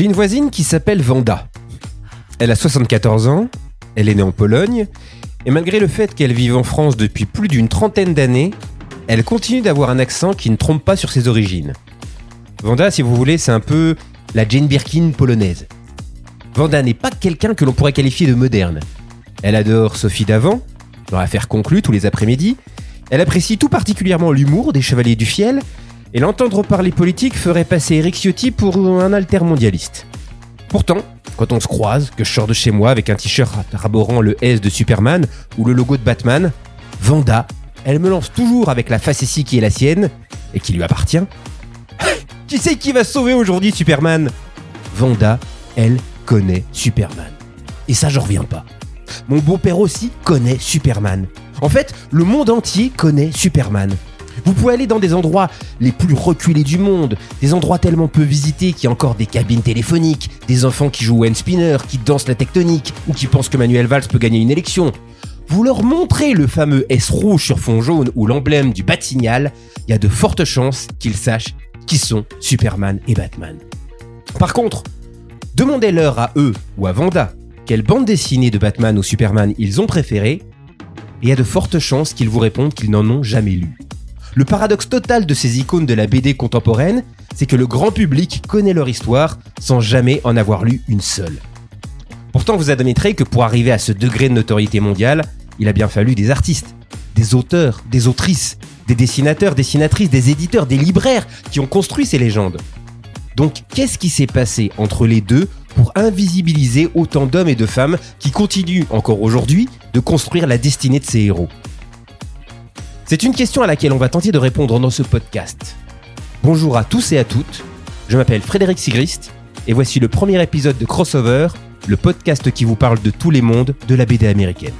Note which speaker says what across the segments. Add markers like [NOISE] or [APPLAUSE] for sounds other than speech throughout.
Speaker 1: J'ai une voisine qui s'appelle Vanda. Elle a 74 ans, elle est née en Pologne, et malgré le fait qu'elle vive en France depuis plus d'une trentaine d'années, elle continue d'avoir un accent qui ne trompe pas sur ses origines. Vanda, si vous voulez, c'est un peu la Jane Birkin polonaise. Vanda n'est pas quelqu'un que l'on pourrait qualifier de moderne. Elle adore Sophie Davant, leur affaire conclue tous les après-midi. Elle apprécie tout particulièrement l'humour des Chevaliers du Fiel, et l'entendre parler politique ferait passer Eric Ciotti pour un altermondialiste. Pourtant, quand on se croise, que je sors de chez moi avec un t-shirt raborant le S de Superman ou le logo de Batman, Vanda, elle me lance toujours avec la facétie qui est la sienne et qui lui appartient. [LAUGHS] qui c'est qui va sauver aujourd'hui Superman? Vanda, elle connaît Superman. Et ça, je reviens pas. Mon beau-père aussi connaît Superman. En fait, le monde entier connaît Superman. Vous pouvez aller dans des endroits les plus reculés du monde, des endroits tellement peu visités qu'il y a encore des cabines téléphoniques, des enfants qui jouent au spinner, qui dansent la tectonique, ou qui pensent que Manuel Valls peut gagner une élection. Vous leur montrez le fameux S rouge sur fond jaune ou l'emblème du bat-signal, il y a de fortes chances qu'ils sachent qui sont Superman et Batman. Par contre, demandez-leur à eux ou à Vanda quelle bande dessinée de Batman ou Superman ils ont préféré, et il y a de fortes chances qu'ils vous répondent qu'ils n'en ont jamais lu. Le paradoxe total de ces icônes de la BD contemporaine, c'est que le grand public connaît leur histoire sans jamais en avoir lu une seule. Pourtant, vous admettrez que pour arriver à ce degré de notoriété mondiale, il a bien fallu des artistes, des auteurs, des autrices, des dessinateurs, dessinatrices, des éditeurs, des libraires qui ont construit ces légendes. Donc, qu'est-ce qui s'est passé entre les deux pour invisibiliser autant d'hommes et de femmes qui continuent encore aujourd'hui de construire la destinée de ces héros? C'est une question à laquelle on va tenter de répondre dans ce podcast. Bonjour à tous et à toutes, je m'appelle Frédéric Sigrist et voici le premier épisode de Crossover, le podcast qui vous parle de tous les mondes de la BD américaine.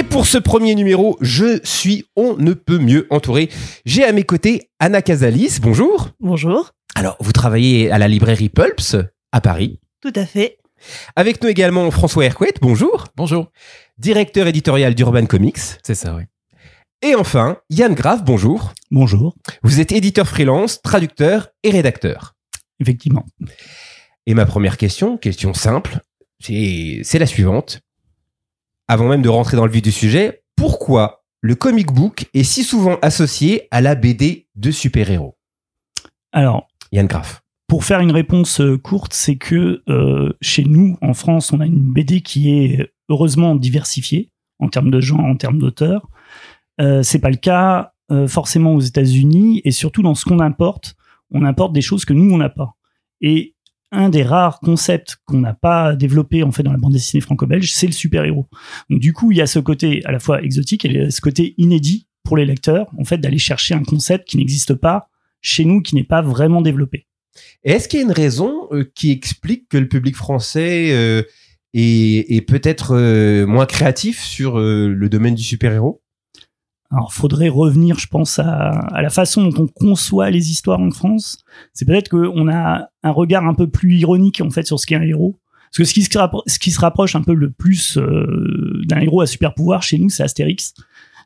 Speaker 1: Et pour ce premier numéro, je suis on ne peut mieux entouré. J'ai à mes côtés Anna Casalis. Bonjour.
Speaker 2: Bonjour.
Speaker 1: Alors, vous travaillez à la librairie Pulps à Paris.
Speaker 2: Tout à fait.
Speaker 1: Avec nous également François Hercouet. Bonjour.
Speaker 3: Bonjour.
Speaker 1: Directeur éditorial d'Urban Comics.
Speaker 3: C'est ça, oui.
Speaker 1: Et enfin, Yann Graff. Bonjour.
Speaker 4: Bonjour.
Speaker 1: Vous êtes éditeur freelance, traducteur et rédacteur.
Speaker 4: Effectivement.
Speaker 1: Et ma première question, question simple, c'est la suivante avant même de rentrer dans le vif du sujet, pourquoi le comic book est si souvent associé à la BD de super-héros?
Speaker 4: Alors,
Speaker 1: Yann Graff.
Speaker 4: Pour faire une réponse euh, courte, c'est que euh, chez nous, en France, on a une BD qui est heureusement diversifiée en termes de genre, en termes d'auteurs. Euh, c'est pas le cas euh, forcément aux États-Unis et surtout dans ce qu'on importe, on importe des choses que nous on n'a pas. Et un des rares concepts qu'on n'a pas développé en fait dans la bande dessinée franco-belge, c'est le super-héros. Donc du coup, il y a ce côté à la fois exotique et ce côté inédit pour les lecteurs, en fait, d'aller chercher un concept qui n'existe pas chez nous, qui n'est pas vraiment développé.
Speaker 1: Est-ce qu'il y a une raison euh, qui explique que le public français euh, est, peut-être euh, moins créatif sur le domaine du super-héros?
Speaker 4: Alors, faudrait revenir, je pense, à, la façon dont on conçoit les histoires en France. C'est peut-être qu'on a un regard un peu plus ironique, en fait, sur ce qu'est un héros. Parce que ce qui se, rapproche un peu le plus euh, d'un héros à super pouvoir chez nous, c'est Astérix.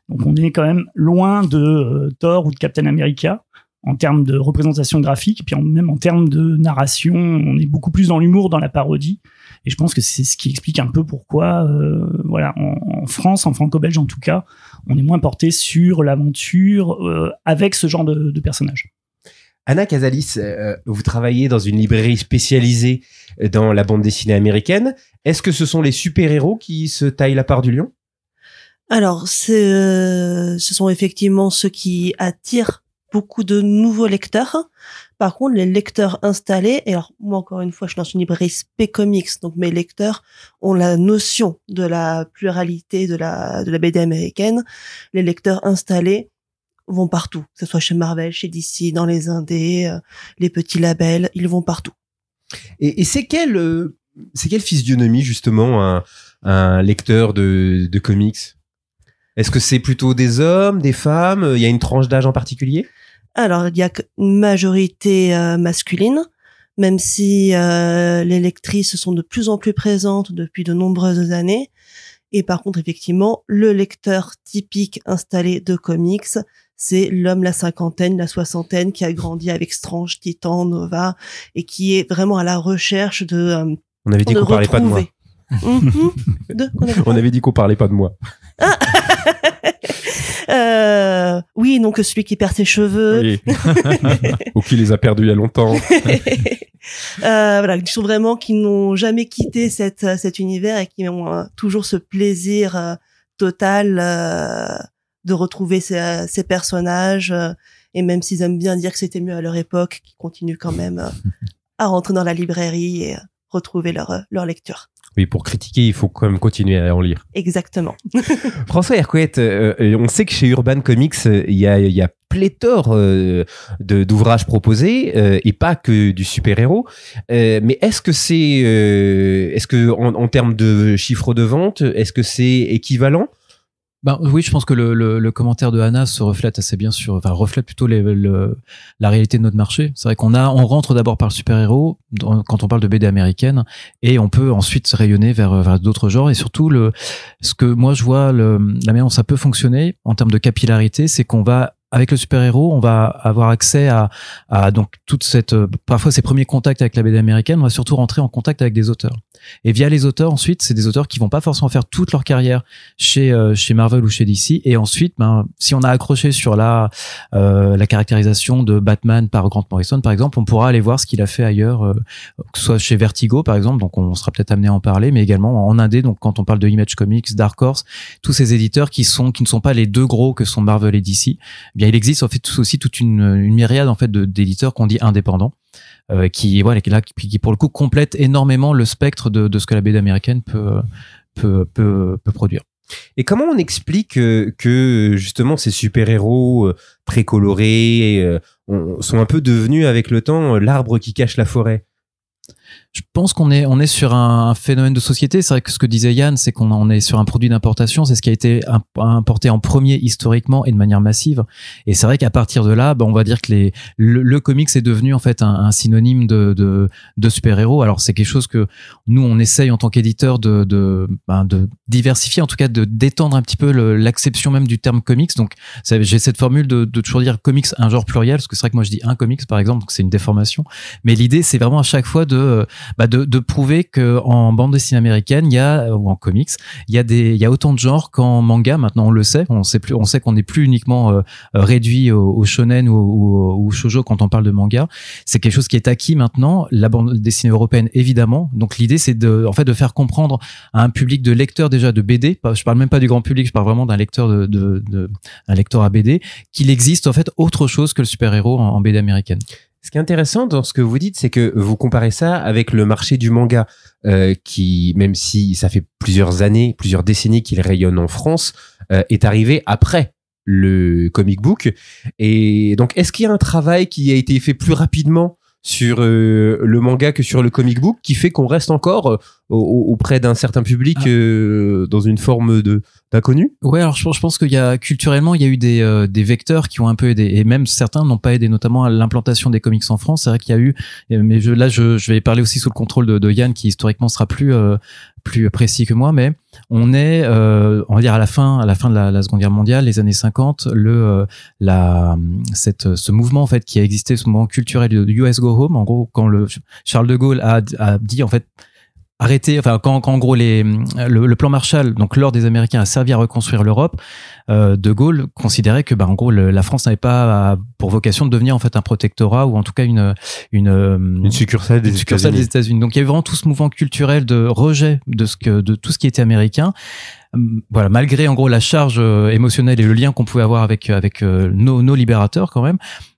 Speaker 4: Donc, on est quand même loin de euh, Thor ou de Captain America en termes de représentation graphique, puis même en termes de narration, on est beaucoup plus dans l'humour, dans la parodie. Et je pense que c'est ce qui explique un peu pourquoi, euh, voilà, en, France, en franco-belge en tout cas, on est moins porté sur l'aventure euh, avec ce genre de, de personnage.
Speaker 1: Anna Casalis, euh, vous travaillez dans une librairie spécialisée dans la bande dessinée américaine. Est-ce que ce sont les super-héros qui se taillent la part du lion?
Speaker 2: Alors, ce sont effectivement ceux qui attirent beaucoup de nouveaux lecteurs. Par contre, les lecteurs installés, et alors moi encore une fois, je suis dans une librairie spé comics, donc mes lecteurs ont la notion de la pluralité de la de la BD américaine. Les lecteurs installés vont partout, que ce soit chez Marvel, chez DC, dans les indés, euh, les petits labels, ils vont partout.
Speaker 1: Et, c'est quelle euh, c'est quelle physionomie justement un, un lecteur de, de comics? Est-ce que c'est plutôt des hommes, des femmes? Il y a une tranche d'âge en particulier?
Speaker 2: Alors, il y a une majorité euh, masculine, même si euh, les lectrices sont de plus en plus présentes depuis de nombreuses années. Et par contre, effectivement, le lecteur typique installé de comics, c'est l'homme la cinquantaine, la soixantaine qui a grandi avec Strange, Titan, Nova et qui est vraiment à la recherche de. euh,
Speaker 1: On avait dit qu'on parlait pas de moi.
Speaker 2: Mhm. De- qu'on avait [LAUGHS]
Speaker 1: On avait dit qu'on parlait pas de moi.
Speaker 2: Euh, oui, donc celui qui perd ses cheveux.
Speaker 1: Oui. [LAUGHS] Ou qui les a perdus il y a longtemps. [LAUGHS]
Speaker 2: Euh, voilà, qui sont vraiment qui n'ont jamais quitté cette, cet univers et qui ont euh, toujours ce plaisir euh, total euh, de retrouver ces, ces personnages. et même s'ils aiment bien dire que c'était mieux à leur époque, qui continuent quand même à rentrer dans la librairie et retrouver leur, leur lecture.
Speaker 1: Oui, pour critiquer, il faut quand même continuer à en lire.
Speaker 2: Exactement. [LAUGHS]
Speaker 1: François Hercouet, euh, euh, on sait que chez Urban Comics, euh, il y a, y a pléthore euh, d'ouvrages proposés euh, et pas que du super-héros. Euh, mais est-ce que c'est, est-ce que en, en termes de chiffre de vente, est-ce que c'est équivalent?
Speaker 3: Ben, oui, je pense que le, le, le commentaire de Anna se reflète assez bien sur, enfin, reflète plutôt les, le, la réalité de notre marché. C'est vrai qu'on a, on rentre d'abord par le super-héros dans- quand on parle de BD américaine et on peut ensuite rayonner vers, vers d'autres genres et surtout le, ce que moi je vois, le, la manière dont ça peut fonctionner en termes de capillarité, c'est qu'on va avec le super-héros, on va avoir accès à, à donc toute cette euh, parfois ces premiers contacts avec la BD américaine, on va surtout rentrer en contact avec des auteurs. Et via les auteurs ensuite, c'est des auteurs qui vont pas forcément faire toute leur carrière chez euh, chez Marvel ou chez DC et ensuite ben si on a accroché sur la euh, la caractérisation de Batman par Grant Morrison par exemple, on pourra aller voir ce qu'il a fait ailleurs euh, que ce soit chez Vertigo par exemple, donc on sera peut-être amené à en parler mais également en indé donc quand on parle de Image Comics, Dark Horse, tous ces éditeurs qui sont qui ne sont pas les deux gros que sont Marvel et DC, eh bien il existe en fait aussi toute une, une myriade en fait d'éditeurs qu'on dit indépendants euh, qui voilà qui pour le coup complètent énormément le spectre de, de ce que la BD américaine peut peut peut, peut produire.
Speaker 1: Et comment on explique euh, que justement ces super-héros euh, très colorés euh, on- sont un peu devenus avec le temps euh, l'arbre qui cache la forêt?
Speaker 3: Je pense qu'on est on est sur un, phénomène de société. C'est vrai que ce que disait Yann, c'est qu'on est sur un produit d'importation. C'est ce qui a été imp- importé en premier historiquement et de manière massive. Et c'est vrai qu'à partir de là, bah, on va dire que les le, comics est devenu en fait un, synonyme de de, de super héros. Alors c'est quelque chose que nous on essaye en tant qu'éditeur de de, ben, de diversifier, en tout cas de d'étendre un petit peu l'acception même du terme comics. Donc j'ai cette formule de, de toujours dire comics un genre pluriel parce que c'est vrai que moi je dis un comics par exemple, donc c'est une déformation. Mais l'idée c'est vraiment à chaque fois de bah, de, de prouver que en bande dessinée américaine, il y a ou en comics, il y a des il y a autant de genres qu'en manga. Maintenant, on le sait, on sait plus, on sait qu'on n'est plus uniquement euh, réduit au, au shonen ou, ou, ou shoujo quand on parle de manga. C'est quelque chose qui est acquis maintenant. La bande dessinée européenne, évidemment. Donc l'idée, c'est de en fait de faire comprendre à un public de lecteurs déjà de BD. Je parle même pas du grand public, je parle vraiment d'un lecteur de, de, de un lecteur à BD qu'il existe en fait autre chose que le super héros en BD américaine.
Speaker 1: Ce qui est intéressant dans ce que vous dites, c'est que vous comparez ça avec le marché du manga, euh, qui, même si ça fait plusieurs années, plusieurs décennies qu'il rayonne en France, euh, est arrivé après le comic book. Et donc, est-ce qu'il y a un travail qui a été fait plus rapidement sur euh, le manga que sur le comic book, qui fait qu'on reste encore euh, au- au- auprès d'un certain public
Speaker 3: Ah.
Speaker 1: euh, dans une forme de d'inconnu
Speaker 3: Ouais, alors je pense, je pense qu'il y a culturellement, il y a eu des, euh, des vecteurs qui ont un peu aidé, et même certains n'ont pas aidé, notamment à l'implantation des comics en France. C'est vrai qu'il y a eu, mais je, là je, je vais parler aussi sous le contrôle de, de Yann, qui historiquement sera plus euh, plus précis que moi, mais on est, euh, on va dire à la fin, à la fin de la, Seconde Guerre mondiale, les années 50, le euh, la cette ce mouvement en fait qui a existé, ce mouvement culturel de US Go Home, en gros quand le Charles de Gaulle a, a dit en fait arrêter, enfin quand, quand en gros les, le, le plan Marshall, donc l'ordre des Américains a servi à reconstruire l'Europe, euh, De Gaulle considérait que bah, en gros le- la France n'avait pas pour vocation de devenir en fait un protectorat ou en tout cas une une, euh,
Speaker 1: Une succursale des États-Unis.
Speaker 3: Donc il y avait vraiment tout ce mouvement culturel de rejet de ce que de tout ce qui était américain. Hum, Voilà, malgré en gros la charge euh, émotionnelle et le lien qu'on pouvait avoir avec avec euh, nos, nos libérateurs quand même.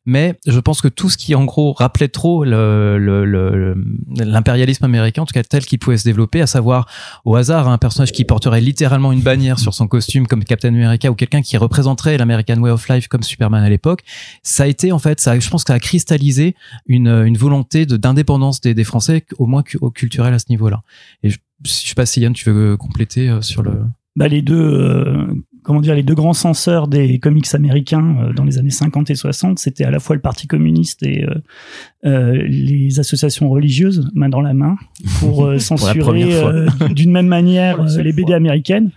Speaker 3: Mais je pense que tout ce qui en gros rappelait trop le- le- le- l'impérialisme américain, en tout cas tel qu'il pouvait se développer, à savoir au hasard un personnage qui porterait littéralement une bannière sur son costume comme Captain America ou quelqu'un qui représenterait l'American Way of Life comme Superman à l'époque, ça a été en fait, ça, je pense que ça a cristallisé une, une volonté de d'indépendance des, des Français, au moins au culturel à ce niveau-là. Et je, je sais pas si Yann, tu veux compléter euh, sur le.
Speaker 4: Bah, les deux, euh, comment dire, les deux grands censeurs des comics américains euh, dans les années 50 et 60, c'était à la fois le Parti communiste et euh, euh, les associations religieuses, main dans la main, pour euh, [LAUGHS] censurer euh, d'une même manière [LAUGHS] euh, les BD
Speaker 2: fois.
Speaker 4: américaines.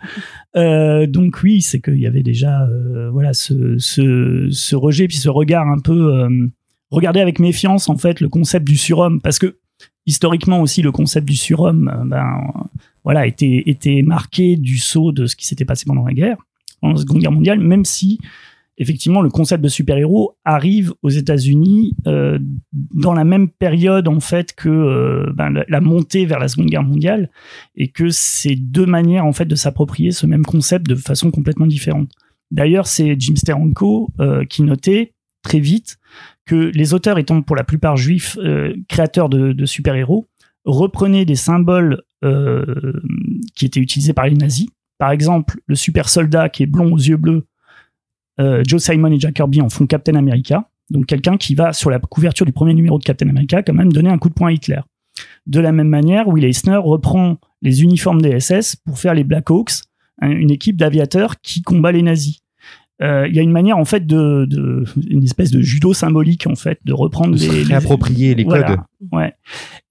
Speaker 4: Euh, donc oui, c'est qu'il y avait déjà euh, voilà ce, ce, ce rejet puis ce regard un peu euh, regarder avec méfiance en fait le concept du surhomme parce que historiquement aussi le concept du surhomme euh, ben voilà était marqué du saut de ce qui s'était passé pendant la guerre pendant la Seconde Guerre mondiale même si effectivement le concept de super-héros arrive aux États-Unis euh, dans la même période en fait que euh, ben, la, montée vers la Seconde Guerre mondiale et que c'est deux manières en fait de s'approprier ce même concept de façon complètement différente. D'ailleurs, c'est Jim Steranko qui notait très vite que les auteurs étant pour la plupart juifs, euh, créateurs de, super-héros, reprenaient des symboles euh, qui étaient utilisés par les nazis. Par exemple, le super soldat qui est blond aux yeux bleus, euh, Joe Simon et Jack Kirby en font Captain America. Donc quelqu'un qui va sur la couverture du premier numéro de Captain America quand même donner un coup de poing à Hitler. De la même manière, Will Eisner reprend les uniformes des SS pour faire les Black Hawks, un- une équipe d'aviateurs qui combat les nazis. Euh, Il y a une manière en fait de, de une espèce de judo symbolique en fait de reprendre
Speaker 1: De se
Speaker 4: les,
Speaker 1: réapproprier les
Speaker 4: voilà,
Speaker 1: codes.
Speaker 4: Ouais.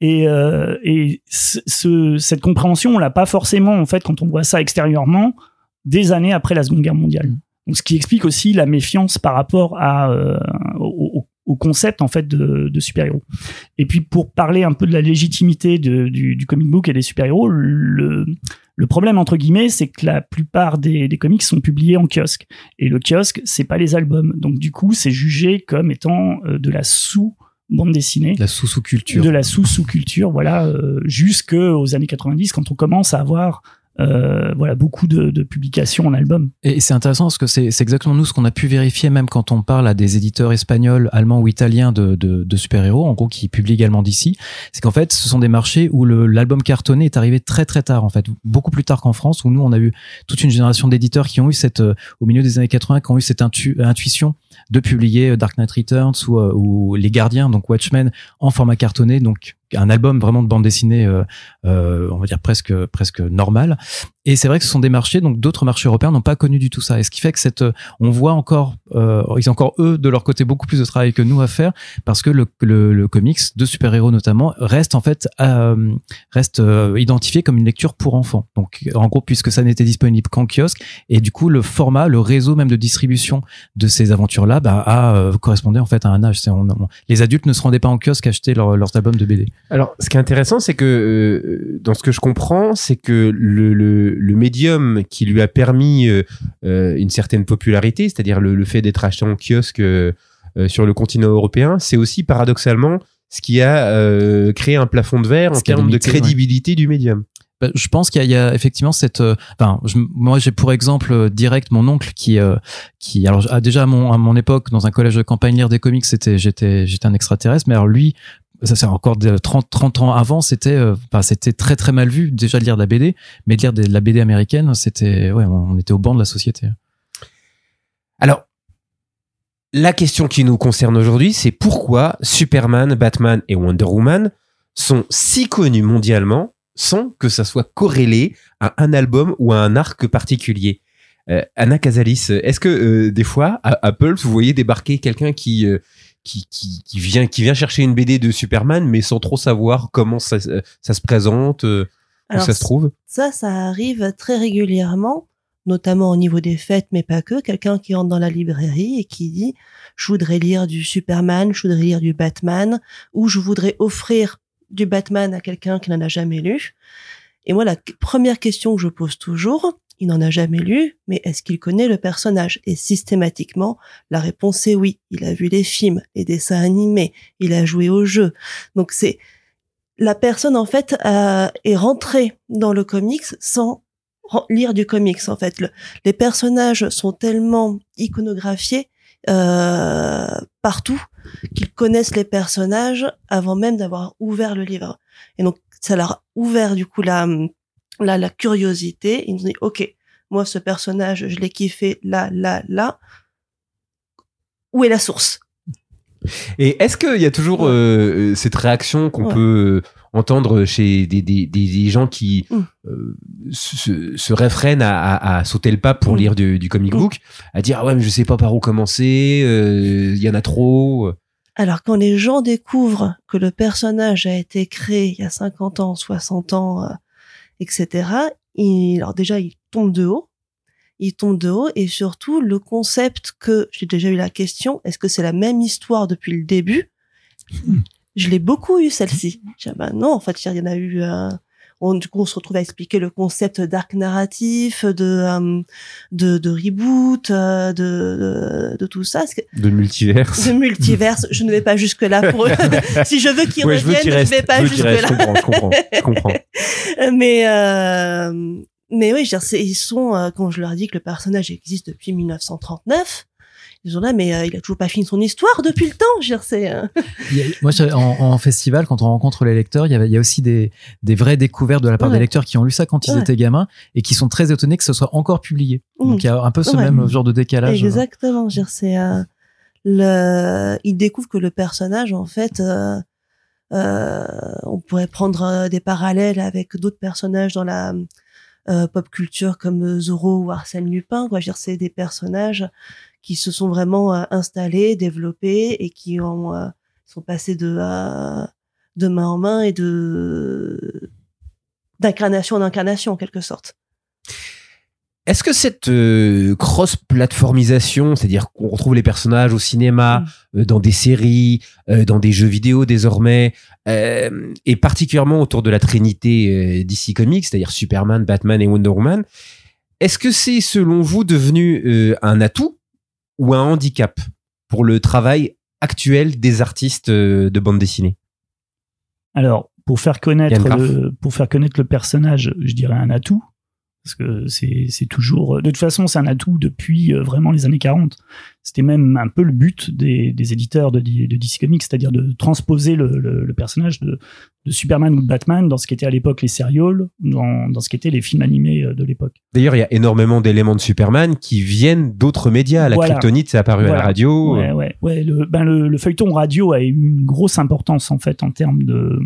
Speaker 4: Et, euh, et ce, ce- cette compréhension, on l'a pas forcément en fait quand on voit ça extérieurement des années après la Seconde Guerre mondiale. Donc, ce qui explique aussi la méfiance par rapport à, euh, au, au- au concept en fait de, de super-héros. Et puis pour parler un peu de la légitimité de- du, du comic book et des super-héros, le, le problème entre guillemets, c'est que la plupart des, des comics sont publiés en kiosque. Et le kiosque, c'est pas les albums. Donc du coup, c'est jugé comme étant euh, de la sous bande dessinée
Speaker 3: La sous-sous-culture.
Speaker 4: de la sous-sous-culture, voilà, euh, jusqu'aux années 90, quand on commence à avoir euh, voilà, beaucoup de, de publications en album.
Speaker 3: Et c'est intéressant parce que c'est c'est exactement nous ce qu'on a pu vérifier même quand on parle à des éditeurs espagnols, allemands ou italiens de, de, de super-héros, en gros qui publient également d'ici. C'est qu'en fait, ce sont des marchés où le- l'album cartonné est arrivé très très tard en fait, beaucoup plus tard qu'en France où nous on a eu toute une génération d'éditeurs qui ont eu cette euh, au milieu des années 80 qui ont eu cette intu- intuition de publier euh, Dark Knight Returns ou, euh, ou Les Gardiens, donc Watchmen en format cartonné, donc un album vraiment de bande dessinée, euh, euh, on va dire presque presque normal. Et c'est vrai que ce sont des marchés, donc d'autres marchés européens n'ont pas connu du tout ça. Et ce qui fait que cette, euh, on voit encore, euh, ils ont encore eux de leur côté beaucoup plus de travail que nous à faire, parce que le, le, le comics de super-héros notamment reste en fait euh, reste euh, identifié comme une lecture pour enfants. Donc en gros, puisque ça n'était disponible qu'en kiosque, et du coup le format, le réseau même de distribution de ces aventures-là, bah, a euh, correspondé en fait à un âge. Les adultes ne se rendaient pas en kiosque acheter leur- leurs albums de BD.
Speaker 1: Alors, ce qui est intéressant, c'est que euh, dans ce que je comprends, c'est que le, le, le médium qui lui a permis euh, euh, une certaine popularité, c'est-à-dire le, le fait d'être acheté en kiosque euh, sur le continent européen, c'est aussi paradoxalement ce qui a euh, créé un plafond de verre en termes de crédibilité du médium.
Speaker 3: Bah, je pense qu'il y, y a effectivement cette. euh, Enfin, je- moi, j'ai pour exemple euh, direct mon oncle qui, euh, qui, alors ah, déjà à mon, à mon époque dans un collège de campagne lire des comics, c'était, j'étais, j'étais un extraterrestre. Mais alors lui, ça c'est encore de 30, 30 ans avant, c'était, euh, c'était très très mal vu déjà de lire de la BD, mais de lire de la BD américaine, c'était, ouais, on était au banc de la société.
Speaker 1: Alors, la question qui nous concerne aujourd'hui, c'est pourquoi Superman, Batman et Wonder Woman sont si connus mondialement sans que ça soit corrélé à un album ou à un arc particulier? Euh, Anna Casalis, est-ce que euh, des fois, à Apple, vous voyez débarquer quelqu'un qui, euh, qui, qui, qui vient, qui vient chercher une BD de Superman, mais sans trop savoir comment ça, se- ça se présente, euh, où ça se trouve
Speaker 2: Ça, ça arrive très régulièrement, notamment au niveau des fêtes, mais pas que. Quelqu'un qui entre dans la librairie et qui dit je voudrais lire du Superman, je voudrais lire du Batman, ou je voudrais offrir du Batman à quelqu'un qui n'en a jamais lu. Et moi, la première question que je pose toujours, il n'en a jamais lu, mais est-ce qu'il connaît le personnage? Et systématiquement, la réponse est oui. Il a vu les films, les dessins animés, il a joué au jeu. Donc c'est la personne en fait est rentrée dans le comics sans lire du comics en fait. Le- les personnages sont tellement iconographiés euh, partout qu'ils connaissent les personnages avant même d'avoir ouvert le livre. Et donc ça leur a ouvert du coup la la, la curiosité. Ils nous dit ok, moi ce personnage je l'ai kiffé là là là. Où est la source?
Speaker 1: Et est-ce qu'il y a toujours
Speaker 2: Ouais.
Speaker 1: euh, cette réaction qu'on
Speaker 2: Ouais.
Speaker 1: peut euh, entendre chez des, des, des, des gens qui
Speaker 2: Mm.
Speaker 1: euh, se, se réfrènent à, à, à sauter le pas pour
Speaker 2: Mm.
Speaker 1: lire du, du comic
Speaker 2: Mm.
Speaker 1: book, à dire ah ouais mais je sais pas par où commencer, euh, il y en a trop.
Speaker 2: Alors quand les gens découvrent que le personnage a été créé il y a 50 ans, 60 ans, etc., ils, alors déjà ils tombent de haut, ils tombent de haut et surtout le concept que j'ai déjà eu la question, est-ce que c'est la même histoire depuis le début? Je l'ai beaucoup eu celle-ci. J'ai dit, bah non, en fait il y en a eu. euh, on, du coup, on se retrouve à expliquer le concept d'arc narratif, de, euh, de, de reboot, euh, de, de, de tout ça.
Speaker 1: De multiverse.
Speaker 2: de multiverse. Je ne vais pas jusque là pour. [LAUGHS] [LAUGHS] si je veux qu'il
Speaker 1: Ouais, je veux
Speaker 2: revienne,
Speaker 1: qu'il
Speaker 2: je,
Speaker 1: reste.
Speaker 2: vais pas jusque là.
Speaker 1: Je comprends, je comprends, je comprends. [LAUGHS]
Speaker 2: Mais euh, mais oui, je veux dire, ils sont euh, quand je leur dis que le personnage existe depuis 1939. Ils sont là, mais euh, il a toujours pas fini son histoire depuis le temps. Je c'est. euh,
Speaker 3: moi, en, en festival, quand on rencontre les lecteurs, il y, avait, il y a aussi des, des vraies découvertes de la part
Speaker 2: Ouais.
Speaker 3: des lecteurs qui ont lu ça quand ils
Speaker 2: Ouais.
Speaker 3: étaient gamins et qui sont très étonnés que ce soit encore publié.
Speaker 2: Mm.
Speaker 3: Donc il y a un peu ce
Speaker 2: Ouais.
Speaker 3: même genre de décalage.
Speaker 2: Exactement. Je c'est euh, le. Ils découvrent que le personnage, en fait, euh, euh, on pourrait prendre euh, des parallèles avec d'autres personnages dans la euh, pop culture comme euh, Zorro ou Arsène Lupin. Quoi. Je veux dire, c'est des personnages qui se sont vraiment euh, installés, développés et qui ont euh, sont passés de euh, de main en main et de d'incarnation en incarnation en quelque sorte.
Speaker 1: Est-ce que cette euh, cross-platformisation, c'est-à-dire qu'on retrouve les personnages au cinéma,
Speaker 2: Mm.
Speaker 1: euh, dans des séries, euh, dans des jeux vidéo désormais, et particulièrement autour de la trinité DC Comics, c'est-à-dire Superman, Batman et Wonder Woman, est-ce que c'est selon vous devenu un atout ou un handicap pour le travail actuel des artistes euh, de bande dessinée
Speaker 4: Alors, pour faire connaître le, pour faire connaître le personnage, je dirais un atout. Parce que c'est, c'est toujours, de toute façon, c'est un atout depuis euh, vraiment les années 40. C'était même un peu le but des, des éditeurs de, de DC Comics, c'est-à-dire de transposer le, le, le personnage de, de Superman ou de Batman dans ce qu'étaient à l'époque les serials, dans, dans ce qu'étaient les films animés euh, de l'époque.
Speaker 1: D'ailleurs, il y a énormément d'éléments de Superman qui viennent d'autres médias. La
Speaker 4: Voilà.
Speaker 1: kryptonite, c'est apparu à la radio.
Speaker 4: Ouais, ouais, ouais. Le, ben le, le feuilleton radio a eu une grosse importance en fait en termes de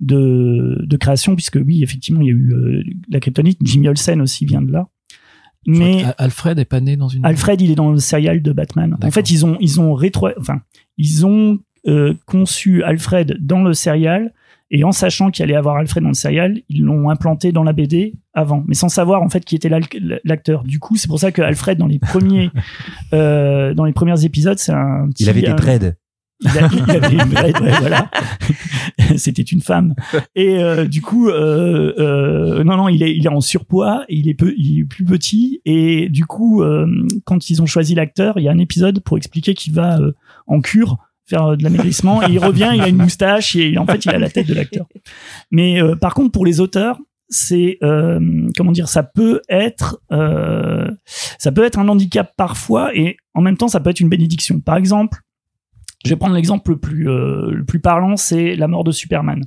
Speaker 4: de, de création, puisque oui, effectivement, il y a eu euh, la kryptonite. Jimmy Olsen aussi vient de là. Mais
Speaker 3: Alfred est pas né dans une.
Speaker 4: Alfred, il est dans le serial de Batman. En fait, ils ont ils ont rétro, enfin, ils ont euh, conçu Alfred dans le serial. Et en sachant qu'il allait avoir Alfred dans le serial, ils l'ont implanté dans la BD avant, mais sans savoir en fait qui était l'acteur. Du coup, c'est pour ça que Alfred dans les premiers, [LAUGHS] euh, dans les premiers épisodes, c'est un.
Speaker 1: Il avait des
Speaker 4: un-
Speaker 1: dreads.
Speaker 4: Il, avait une vraie- voilà. [LAUGHS] C'était une femme. Et euh, du coup, euh, euh, non, non, il est, il est en surpoids, il est peu, il est plus petit. Et du coup, euh, quand ils ont choisi l'acteur, il y a un épisode pour expliquer qu'il va euh, en cure faire euh, de l'amaigrissement et il revient, il a une moustache et en fait il a la tête de l'acteur. Mais par contre pour les auteurs, c'est euh, comment dire, ça peut être euh, ça peut être un handicap parfois et en même temps ça peut être une bénédiction. Par exemple, je vais prendre l'exemple le plus euh, le plus parlant, c'est la mort de Superman.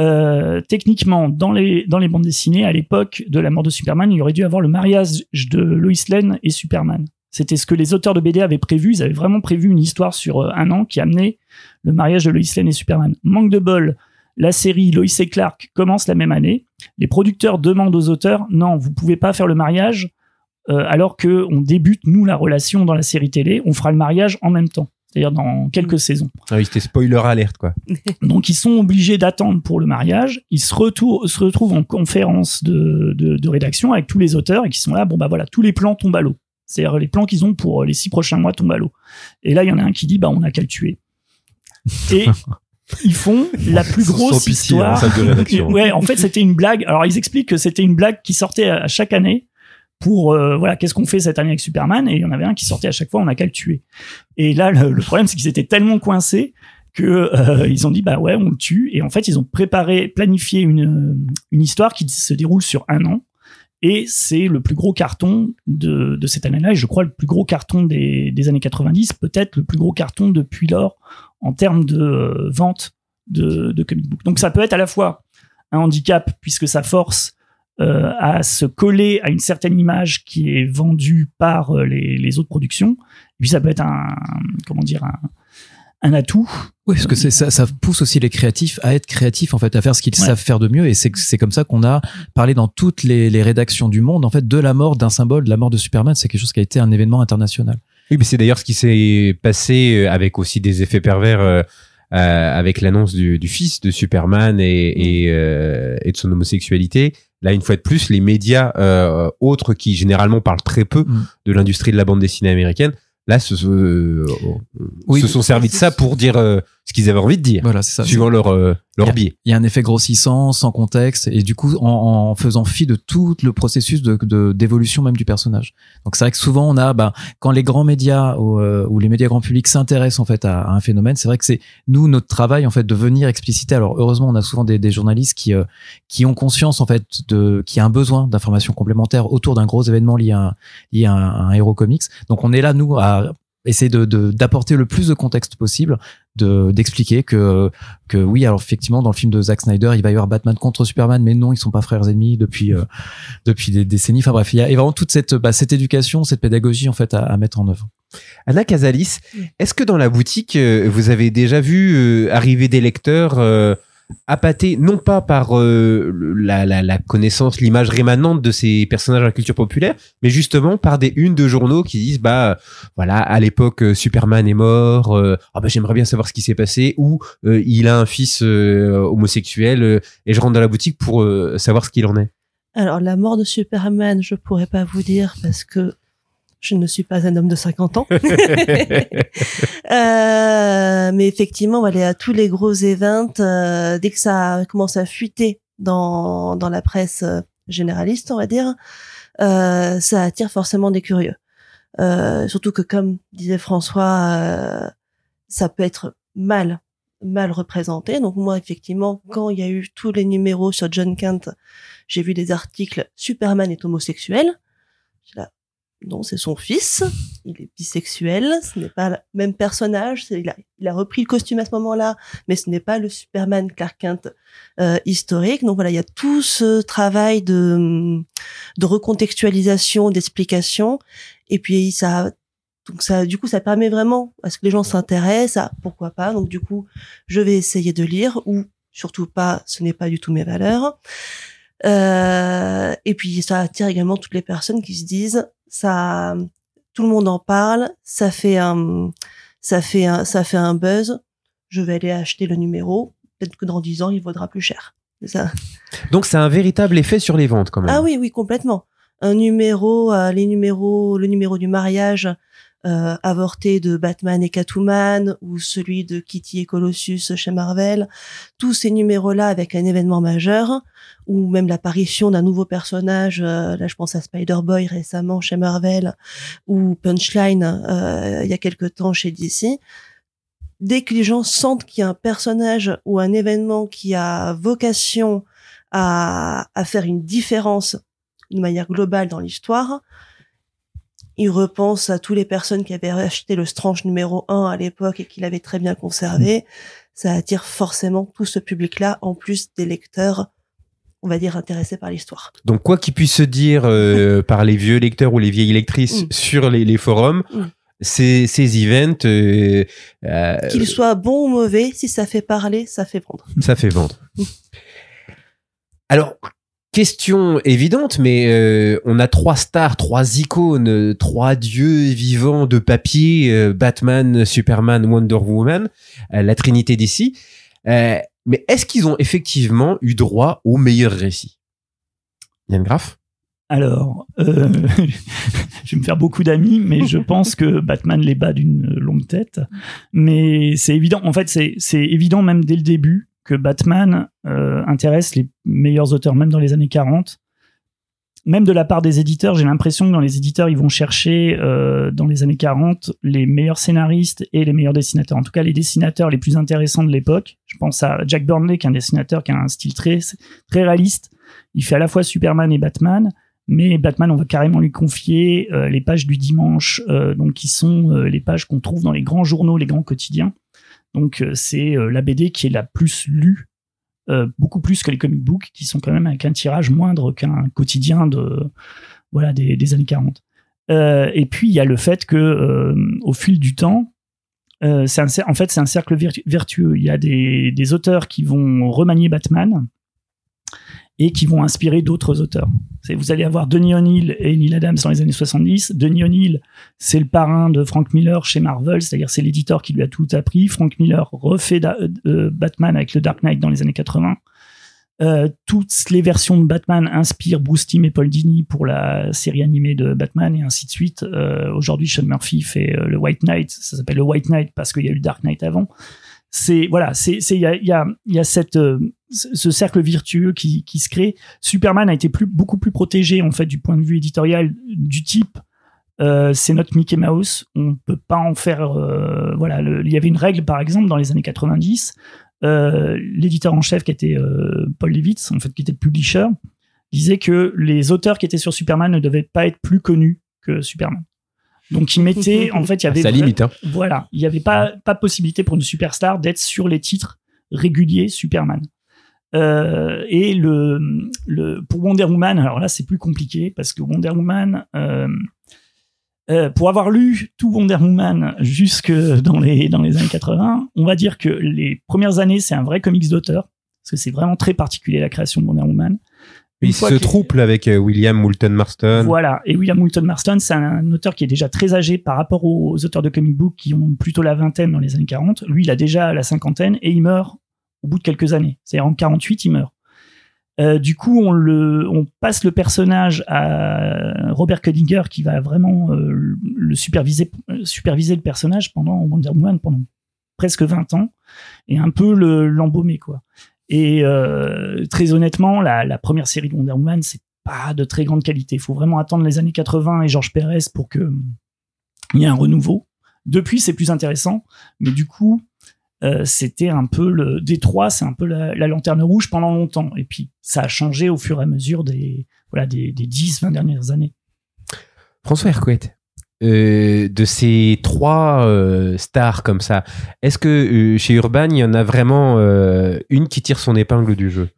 Speaker 4: Euh, techniquement, dans les bandes dessinées à l'époque de la mort de Superman, il aurait dû avoir le mariage de Lois Lane et Superman. C'était ce que les auteurs de BD avaient prévu. Ils avaient vraiment prévu une histoire sur euh, un an qui amenait le mariage de Lois Lane et Superman. Manque de bol, la série Lois et Clark commence la même année. Les producteurs demandent aux auteurs non, vous pouvez pas faire le mariage alors que on débute nous la relation dans la série télé. On fera le mariage en même temps, c'est-à-dire dans quelques saisons.
Speaker 1: Ah oui, c'était spoiler alerte, quoi. [LAUGHS]
Speaker 4: Donc ils sont obligés d'attendre pour le mariage. Ils se, retour- se retrouvent en conférence de, de, de rédaction avec tous les auteurs et qui sont là. Bon bah voilà, tous les plans tombent à l'eau. C'est-à-dire les plans qu'ils ont pour les six prochains mois tombent à l'eau. Et là il y en a un qui dit bah on a qu'à le tuer. Et [LAUGHS] ils font la plus grosse
Speaker 1: pitié, en
Speaker 4: histoire. [LAUGHS] ouais, en fait c'était une blague. Alors ils expliquent que c'était une blague qui sortait à chaque année pour euh, voilà qu'est-ce qu'on fait cette année avec Superman? Et il y en avait un qui sortait à chaque fois on a qu'à le tuer. Et là le, problème c'est qu'ils étaient tellement coincés que euh, ils ont dit bah ouais on le tue. Et en fait ils ont préparé planifié une une histoire qui se déroule sur un an. Et c'est le plus gros carton de, de cette année-là. Et je crois le plus gros carton des, des années 90 peut-être le plus gros carton depuis lors en termes de euh, vente de, de comic book. Donc ça peut être à la fois un handicap puisque ça force euh, à se coller à une certaine image qui est vendue par euh, les, les autres productions et puis ça peut être un comment dire un un atout.
Speaker 3: Oui, parce que c'est ça, ça pousse aussi les créatifs à être créatifs en fait, à faire ce qu'ils
Speaker 4: Ouais.
Speaker 3: savent faire de mieux. Et c'est c'est comme ça qu'on a parlé dans toutes les, les rédactions du monde en fait de la mort d'un symbole, de la mort de Superman. C'est quelque chose qui a été un événement international.
Speaker 1: Oui, mais c'est d'ailleurs ce qui s'est passé euh, avec aussi des effets pervers euh, euh, avec l'annonce du, du fils de Superman et, et, euh, et de son homosexualité. Là, une fois de plus, les médias euh, autres qui généralement parlent très peu
Speaker 3: Mm.
Speaker 1: de l'industrie de la bande dessinée américaine, là, se, se,
Speaker 3: Oui,
Speaker 1: se sont servis de ça pour dire euh, ce qu'ils avaient envie de dire,
Speaker 3: Voilà, c'est ça.
Speaker 1: suivant leur, euh, leur biais.
Speaker 3: il y a un effet grossissant, sans contexte, et du coup, en, en faisant fi de tout le processus de de- d'évolution même du personnage. Donc c'est vrai que souvent on a, bah, quand les grands médias ou, euh, ou les médias grand public s'intéressent en fait à, à un phénomène, c'est vrai que c'est nous notre travail en fait de venir expliciter. Alors heureusement, on a souvent des, des journalistes qui euh, qui ont conscience en fait de qu'il y a un besoin d'informations complémentaires autour d'un gros événement lié à un, lié à un, à un héros comics. Donc on est là nous à essayer de de- d'apporter le plus de contexte possible, de d'expliquer que que oui, alors effectivement, dans le film de Zack Snyder, il va y avoir Batman contre Superman, mais non, ils sont pas frères ennemis depuis euh, depuis des décennies. Enfin bref, il y a, vraiment toute cette bah, cette éducation, cette pédagogie en fait à, à mettre en œuvre.
Speaker 1: Anna Casalis,
Speaker 2: Oui.
Speaker 1: est-ce que dans la boutique, euh, vous avez déjà vu euh, arriver des lecteurs appâtés, non pas par euh, la, la, connaissance, l'image rémanente de ces personnages de la culture populaire, mais justement par des unes de journaux qui disent, bah voilà, à l'époque, euh, Superman est mort, euh, ah bah, j'aimerais bien savoir ce qui s'est passé, ou il a un fils homosexuel, et je rentre dans la boutique pour savoir ce qu'il en est.
Speaker 2: Alors, la mort de Superman, je pourrais pas vous dire parce que je ne suis pas un homme de 50 ans. [LAUGHS] [LAUGHS] Euh, mais effectivement, voilà, à tous les gros events, euh, dès que ça commence à fuiter dans, dans la presse euh, généraliste, on va dire, euh, ça attire forcément des curieux. Surtout que, comme disait François, ça peut être mal mal représenté. Donc moi, effectivement, quand il y a eu tous les numéros sur John Kent, j'ai vu des articles Superman est homosexuel. Là, non, c'est son fils. Il est bisexuel. Ce n'est pas le même personnage. Il a, il a repris le costume à ce moment-là, mais ce n'est pas le Superman Clark Kent euh, historique. Donc voilà, il y a tout ce travail de, de recontextualisation, d'explication. Et puis ça, donc ça, du coup, ça permet vraiment à ce que les gens s'intéressent à pourquoi pas. Donc du coup, je vais essayer de lire ou surtout pas, ce n'est pas du tout mes valeurs. Euh, et puis ça attire également toutes les personnes qui se disent ça, tout le monde en parle, ça fait un, ça fait un, ça fait un buzz. Je vais aller acheter le numéro. Peut-être que dans 10 ans, il vaudra plus cher. Ça.
Speaker 1: Donc c'est un véritable effet sur les ventes quand même.
Speaker 2: Ah oui, oui, complètement. Un numéro, euh, les numéros, le numéro du mariage euh, avorté de Batman et Catwoman ou celui de Kitty et Colossus chez Marvel, tous ces numéros-là avec un événement majeur ou même l'apparition d'un nouveau personnage, euh, là je pense à Spider-Boy récemment chez Marvel ou Punchline euh, il y a quelque temps chez DC. Dès que les gens sentent qu'il y a un personnage ou un événement qui a vocation à, à faire une différence de manière globale dans l'histoire. Il repense à toutes les personnes qui avaient acheté le Strange numéro 1 à l'époque et qui l'avaient très bien conservé. Ça attire forcément tout ce public-là, en plus des lecteurs, on va dire, intéressés par l'histoire.
Speaker 1: Donc quoi qu'il puisse se dire euh, par les vieux lecteurs ou les vieilles lectrices
Speaker 2: Mm.
Speaker 1: sur les, les forums,
Speaker 2: Mm.
Speaker 1: ces, ces events, euh, euh,
Speaker 2: Qu'il soit bon ou mauvais, si ça fait parler, ça fait vendre.
Speaker 1: ça fait vendre. Alors, question évidente, mais euh, on a trois stars, trois icônes, trois dieux vivants de papier, euh, Batman, Superman, Wonder Woman, euh, la Trinité d'ici. Mais est-ce qu'ils ont effectivement eu droit au meilleur récit? Yann Graff?
Speaker 4: Alors, euh, [LAUGHS] je vais me faire beaucoup d'amis, mais je [LAUGHS] pense que Batman les bat d'une longue tête. Mais c'est évident, en fait, c'est c'est évident même dès le début que Batman euh, intéresse les meilleurs auteurs, même dans les années 40. Même de la part des éditeurs, j'ai l'impression que dans les éditeurs, ils vont chercher euh, dans les années 40 les meilleurs scénaristes et les meilleurs dessinateurs. En tout cas, les dessinateurs les plus intéressants de l'époque. Je pense à Jack Burnley, qui est un dessinateur qui a un style très très réaliste. Il fait à la fois Superman et Batman mais Batman, on va carrément lui confier euh, les pages du dimanche, donc qui sont les pages qu'on trouve dans les grands journaux, les grands quotidiens. Donc euh, c'est euh, la BD qui est la plus lue, euh, beaucoup plus que les comic books, qui sont quand même avec un tirage moindre qu'un quotidien de voilà des, années 40. Euh, et puis il y a le fait que au fil du temps, en fait c'est un cercle vertu- vertueux. Il y a des auteurs qui vont remanier Batman et qui vont inspirer d'autres auteurs. Vous allez avoir Denis O'Neill et Neil Adams dans les années 70. Denis O'Neill, c'est le parrain de Frank Miller chez Marvel, c'est-à-dire c'est l'éditeur qui lui a tout appris. Frank Miller refait euh, Batman avec le Dark Knight dans les années 80. Euh, toutes les versions de Batman inspirent Bruce Timm et Paul Dini pour la série animée de Batman et ainsi de suite. Euh, Aujourd'hui, Sean Murphy fait le White Knight. Ça s'appelle le White Knight parce qu'il y a eu le Dark Knight avant. C'est voilà, c'est il y a il y a cette euh, ce ce cercle virtueux qui qui se crée. Superman a été plus beaucoup plus protégé en fait du point de vue éditorial du type. Euh, c'est notre Mickey Mouse. On peut pas en faire. euh, voilà, il y avait une règle par exemple dans les années 90 euh, l'éditeur en chef qui était Paul Levitz, en fait, qui était le publisher, disait que les auteurs qui étaient sur Superman ne devaient pas être plus connus que Superman. Donc il mettait, [LAUGHS] en fait, il y avait
Speaker 1: Ça limite, hein.
Speaker 4: voilà, il n'y avait pas pas possibilité pour une superstar d'être sur les titres réguliers Superman. Euh, et le, le pour Wonder Woman, alors là c'est plus compliqué parce que Wonder Woman, euh, euh, pour avoir lu tout Wonder Woman jusque dans les dans les années 80, on va dire que les premières années c'est un vrai comics d'auteur parce que c'est vraiment très particulier la création de Wonder Woman.
Speaker 1: Il se trouble avec euh, William Moulton Marston.
Speaker 4: voilà. Et William Moulton Marston, c'est un auteur qui est déjà très âgé par rapport aux auteurs de comic book qui ont plutôt la vingtaine dans les années 40. Lui, il a déjà la cinquantaine et il meurt au bout de quelques années. C'est-à-dire en 48, il meurt. Euh, du coup, on le, on passe le personnage à Robert Codinger qui va vraiment euh, le superviser, superviser le personnage pendant Wonder Woman pendant presque 20 ans et un peu le l'embaumer quoi. Et euh, très honnêtement, la, première série de Wonder Woman, c'est pas de très grande qualité. Il faut vraiment attendre les années 80 et Georges Pérez pour que il y ait un renouveau. Depuis, c'est plus intéressant, mais du coup, euh, c'était un peu le Détroit, c'est un peu la, la lanterne rouge pendant longtemps. Et puis, ça a changé au fur et à mesure des voilà des, des 10, 20 dernières années.
Speaker 1: François Hercouet, euh, de ces trois euh, stars comme ça, est-ce que euh, chez Urban, il y en a vraiment une qui tire son épingle du jeu?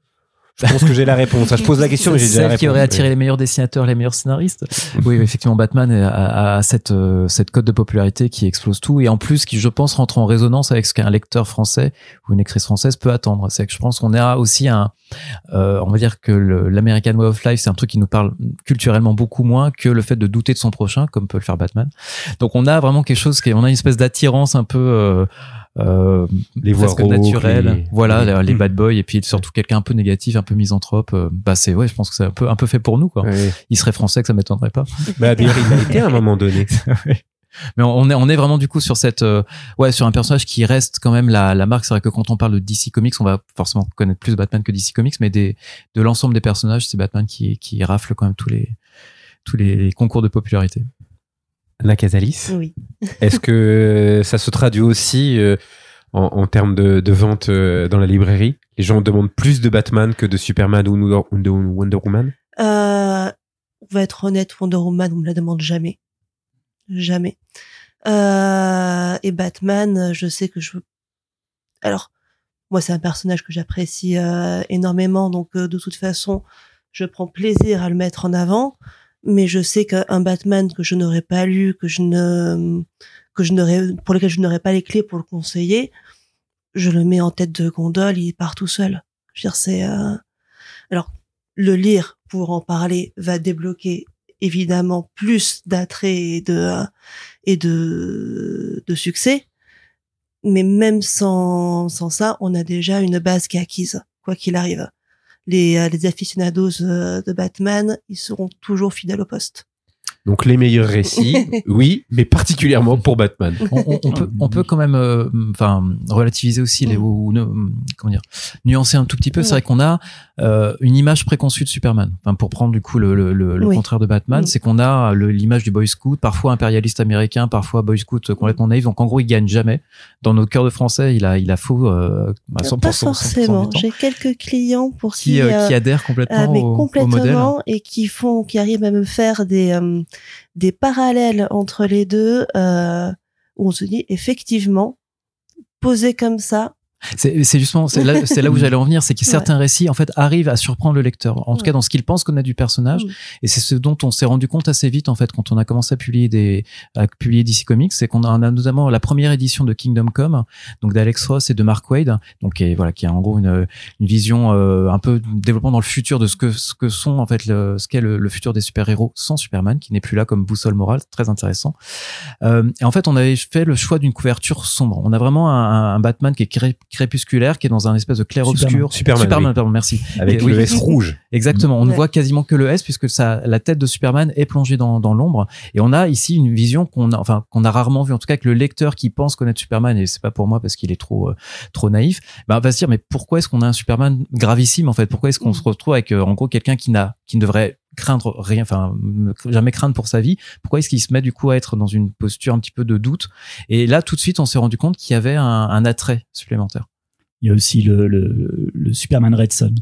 Speaker 1: Je pense que j'ai la réponse. Je pose la question, mais j'ai déjà la
Speaker 3: Celle
Speaker 1: réponse.
Speaker 3: qui aurait attiré les meilleurs dessinateurs, les meilleurs scénaristes. Oui, effectivement, Batman a, a cette, euh, cette cote de popularité qui explose tout et en plus qui, je pense, rentre en résonance avec ce qu'un lecteur français ou une actrice française peut attendre. C'est que je pense qu'on a aussi un, euh, on va dire que l'American Way of Life, c'est un truc qui nous parle culturellement beaucoup moins que le fait de douter de son prochain, comme peut le faire Batman. Donc on a vraiment quelque chose qui, on a une espèce d'attirance un peu. Euh, euh,
Speaker 1: Les voix
Speaker 3: presque
Speaker 1: rauques,
Speaker 3: naturelle.
Speaker 1: les-
Speaker 3: Voilà,
Speaker 1: les-
Speaker 3: les, les bad boys et puis surtout quelqu'un un peu négatif, un peu misanthrope. euh, bah c'est ouais, je pense que c'est un peu un peu fait pour nous quoi.
Speaker 1: Ouais.
Speaker 3: Il serait français que ça m'étonnerait pas. [LAUGHS]
Speaker 1: Bah, d'ailleurs, il a été à un moment donné. [LAUGHS]
Speaker 3: Mais on est on est vraiment du coup sur cette euh, ouais sur un personnage qui reste quand même la la marque. C'est vrai que quand on parle de DC Comics, on va forcément connaître plus Batman que DC Comics, mais des de l'ensemble des personnages, c'est Batman qui qui rafle quand même tous les tous les concours de popularité.
Speaker 1: Anna Casalis,
Speaker 2: Oui. [LAUGHS]
Speaker 1: est-ce que ça se traduit aussi euh, en, en termes de, de vente euh, dans la librairie? Les gens demandent plus de Batman que de Superman ou de Wonder Woman?
Speaker 2: Euh, on va être honnête, Wonder Woman, on me la demande jamais. Jamais. Euh, et Batman, je sais que je veux... Alors, moi, c'est un personnage que j'apprécie euh, énormément, donc euh, de toute façon, je prends plaisir à le mettre en avant. Mais je sais qu'un Batman que je n'aurais pas lu, que je ne, que je n'aurais, pour lequel je n'aurais pas les clés pour le conseiller, je le mets en tête de gondole, il part tout seul. Je veux dire, c'est, euh, alors, le lire pour en parler va débloquer évidemment plus d'attrait et de euh, et de de succès mais même sans sans ça on a déjà une base qui est acquise quoi qu'il arrive les euh, les aficionados euh, de Batman ils seront toujours fidèles au poste
Speaker 1: Donc les meilleurs récits, [LAUGHS] oui, mais particulièrement pour Batman.
Speaker 3: on, on- on peut, on peut quand même, euh, enfin, relativiser aussi les,
Speaker 2: Mm.
Speaker 3: ou, ne- comment dire, nuancer un tout petit peu. C'est
Speaker 2: Ouais.
Speaker 3: vrai qu'on a euh, une image préconçue de Superman. Enfin, pour prendre du coup le, le, le,
Speaker 2: Oui.
Speaker 3: contraire de Batman,
Speaker 2: Mm.
Speaker 3: c'est qu'on a l'image du Boy Scout, parfois impérialiste américain, parfois Boy Scout complètement naïf. Donc en gros, il gagne jamais. Dans nos cœurs de français, il a, il a faux euh, à 100%,
Speaker 2: pas
Speaker 3: 100%
Speaker 2: forcément j'ai quelques clients pour qui,
Speaker 3: Qui, euh,
Speaker 2: euh,
Speaker 3: qui adhèrent complètement
Speaker 2: Ah, mais
Speaker 3: au, au
Speaker 2: complètement
Speaker 3: modèle.
Speaker 2: et qui font qui arrivent à me faire des euh, des parallèles entre les deux euh, où on se dit effectivement posé comme ça
Speaker 3: C'est c'est justement c'est là, là où j'allais en venir, c'est que [LAUGHS]
Speaker 2: Ouais.
Speaker 3: certains récits en fait arrivent à surprendre le lecteur, en tout cas dans ce qu'il pense connaître du personnage.
Speaker 2: Mm.
Speaker 3: Et c'est ce dont on s'est rendu compte assez vite en fait quand on a commencé à publier des à publier DC Comics, c'est qu'on a, a notamment la première édition de Kingdom Come, donc d'Alex Ross et de Mark Wade, donc est, voilà qui a en gros une, une vision euh, un peu développement dans le futur de ce que ce que sont en fait le, ce qu'est le, le futur des super héros sans Superman, qui n'est plus là comme boussole morale, très intéressant. Euh, et en fait, on avait fait le choix d'une couverture sombre. On a vraiment un, un Batman qui est crépusculaire, qui est dans un espèce de clair-obscur.
Speaker 1: Superman, oui.
Speaker 3: pardon, merci.
Speaker 1: Avec le S rouge.
Speaker 3: Exactement. On ne voit quasiment que le S puisque ça, la tête de Superman est plongée dans, dans l'ombre. Et on a ici une vision qu'on a, enfin, qu'on a rarement vue. En tout cas, que le lecteur qui pense connaître Superman, et c'est pas pour moi parce qu'il est trop, euh, trop naïf, ben, va se dire, mais pourquoi est-ce qu'on a un Superman gravissime, en fait? Pourquoi est-ce qu'on
Speaker 2: Mm.
Speaker 3: se retrouve avec, euh, en gros, quelqu'un qui n'a, qui ne devrait craindre rien, enfin, jamais craindre pour sa vie? Pourquoi est-ce qu'il se met, du coup, à être dans une posture un petit peu de doute? Et là, tout de suite, on s'est rendu compte qu'il y avait un, un attrait supplémentaire.
Speaker 4: Il y a aussi le, le, le Superman Red Son.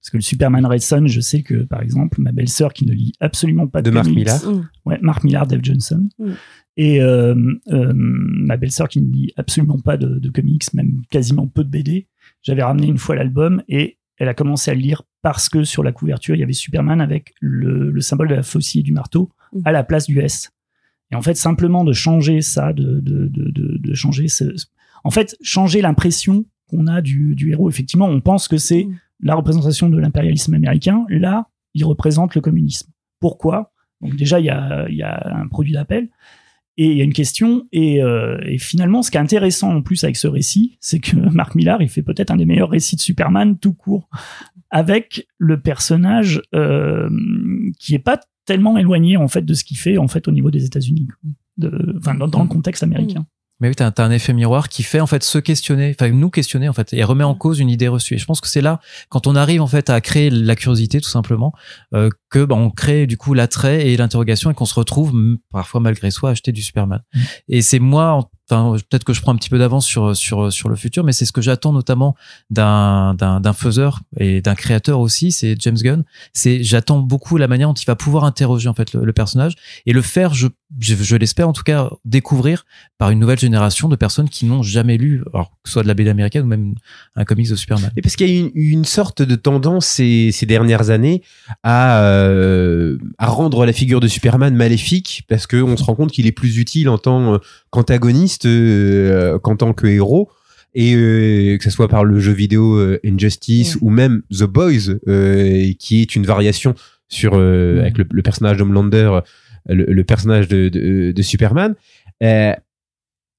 Speaker 4: Parce que le Superman Red Son, je sais que, par exemple, ma belle-sœur qui ne lit absolument pas de,
Speaker 1: De Mark
Speaker 4: comics-
Speaker 1: Millar.
Speaker 2: Mm.
Speaker 4: Ouais, Mark Millar, Dave Johnson.
Speaker 2: Mm.
Speaker 4: Et euh, euh, ma belle-sœur qui ne lit absolument pas de, de comics, même quasiment peu de BD. J'avais ramené une fois l'album et elle a commencé à le lire parce que sur la couverture, il y avait Superman avec le, le symbole de la faucille et du marteau
Speaker 2: Mm.
Speaker 4: à la place du S. Et en fait, simplement de changer ça, de, de, de, de, de changer ce, en fait, changer l'impression qu'on a du, du héros. Effectivement, on pense que c'est
Speaker 2: Mm.
Speaker 4: la représentation de l'impérialisme américain. Là, il représente le communisme. Pourquoi? Donc déjà, il y a, il y a un produit d'appel et il y a une question. Et, euh, et finalement, ce qui est intéressant en plus avec ce récit, c'est que [LAUGHS] Marc Millar, il fait peut-être un des meilleurs récits de Superman tout court, avec le personnage euh, qui est pas tellement éloigné en fait de ce qu'il fait en fait au niveau des États-Unis, de- enfin dans, dans le contexte américain.
Speaker 3: Mais oui, t'as as un effet miroir qui fait en fait se questionner, enfin nous questionner en fait, et remet en cause une idée reçue. Et je pense que c'est là, quand on arrive en fait à créer la curiosité tout simplement, euh, que bah, on crée du coup l'attrait et l'interrogation et qu'on se retrouve parfois malgré soi à acheter du Superman.
Speaker 4: Mm.
Speaker 3: Et c'est moi, en- enfin peut-être que je prends un petit peu d'avance sur sur sur le futur, mais c'est ce que j'attends notamment d'un d'un d'un faiseur et d'un créateur aussi, c'est James Gunn. C'est j'attends beaucoup la manière dont il va pouvoir interroger en fait le, le personnage et le faire, je je, je l'espère en tout cas découvrir par une nouvelle génération de personnes qui n'ont jamais lu, alors que ce soit de la BD américaine ou même un comics de Superman.
Speaker 1: Et parce qu'il y a une, une sorte de tendance ces, ces dernières années à, euh, à rendre la figure de Superman maléfique parce qu'on se rend compte qu'il est plus utile en tant qu'antagoniste euh, qu'en tant que héros. Et euh, que ce soit par le jeu vidéo euh, Injustice
Speaker 2: Ouais.
Speaker 1: ou même The Boys, euh, qui est une variation sur euh,
Speaker 4: Ouais.
Speaker 1: avec le, le personnage d'Homelander, le, le personnage de, de, de Superman. Euh,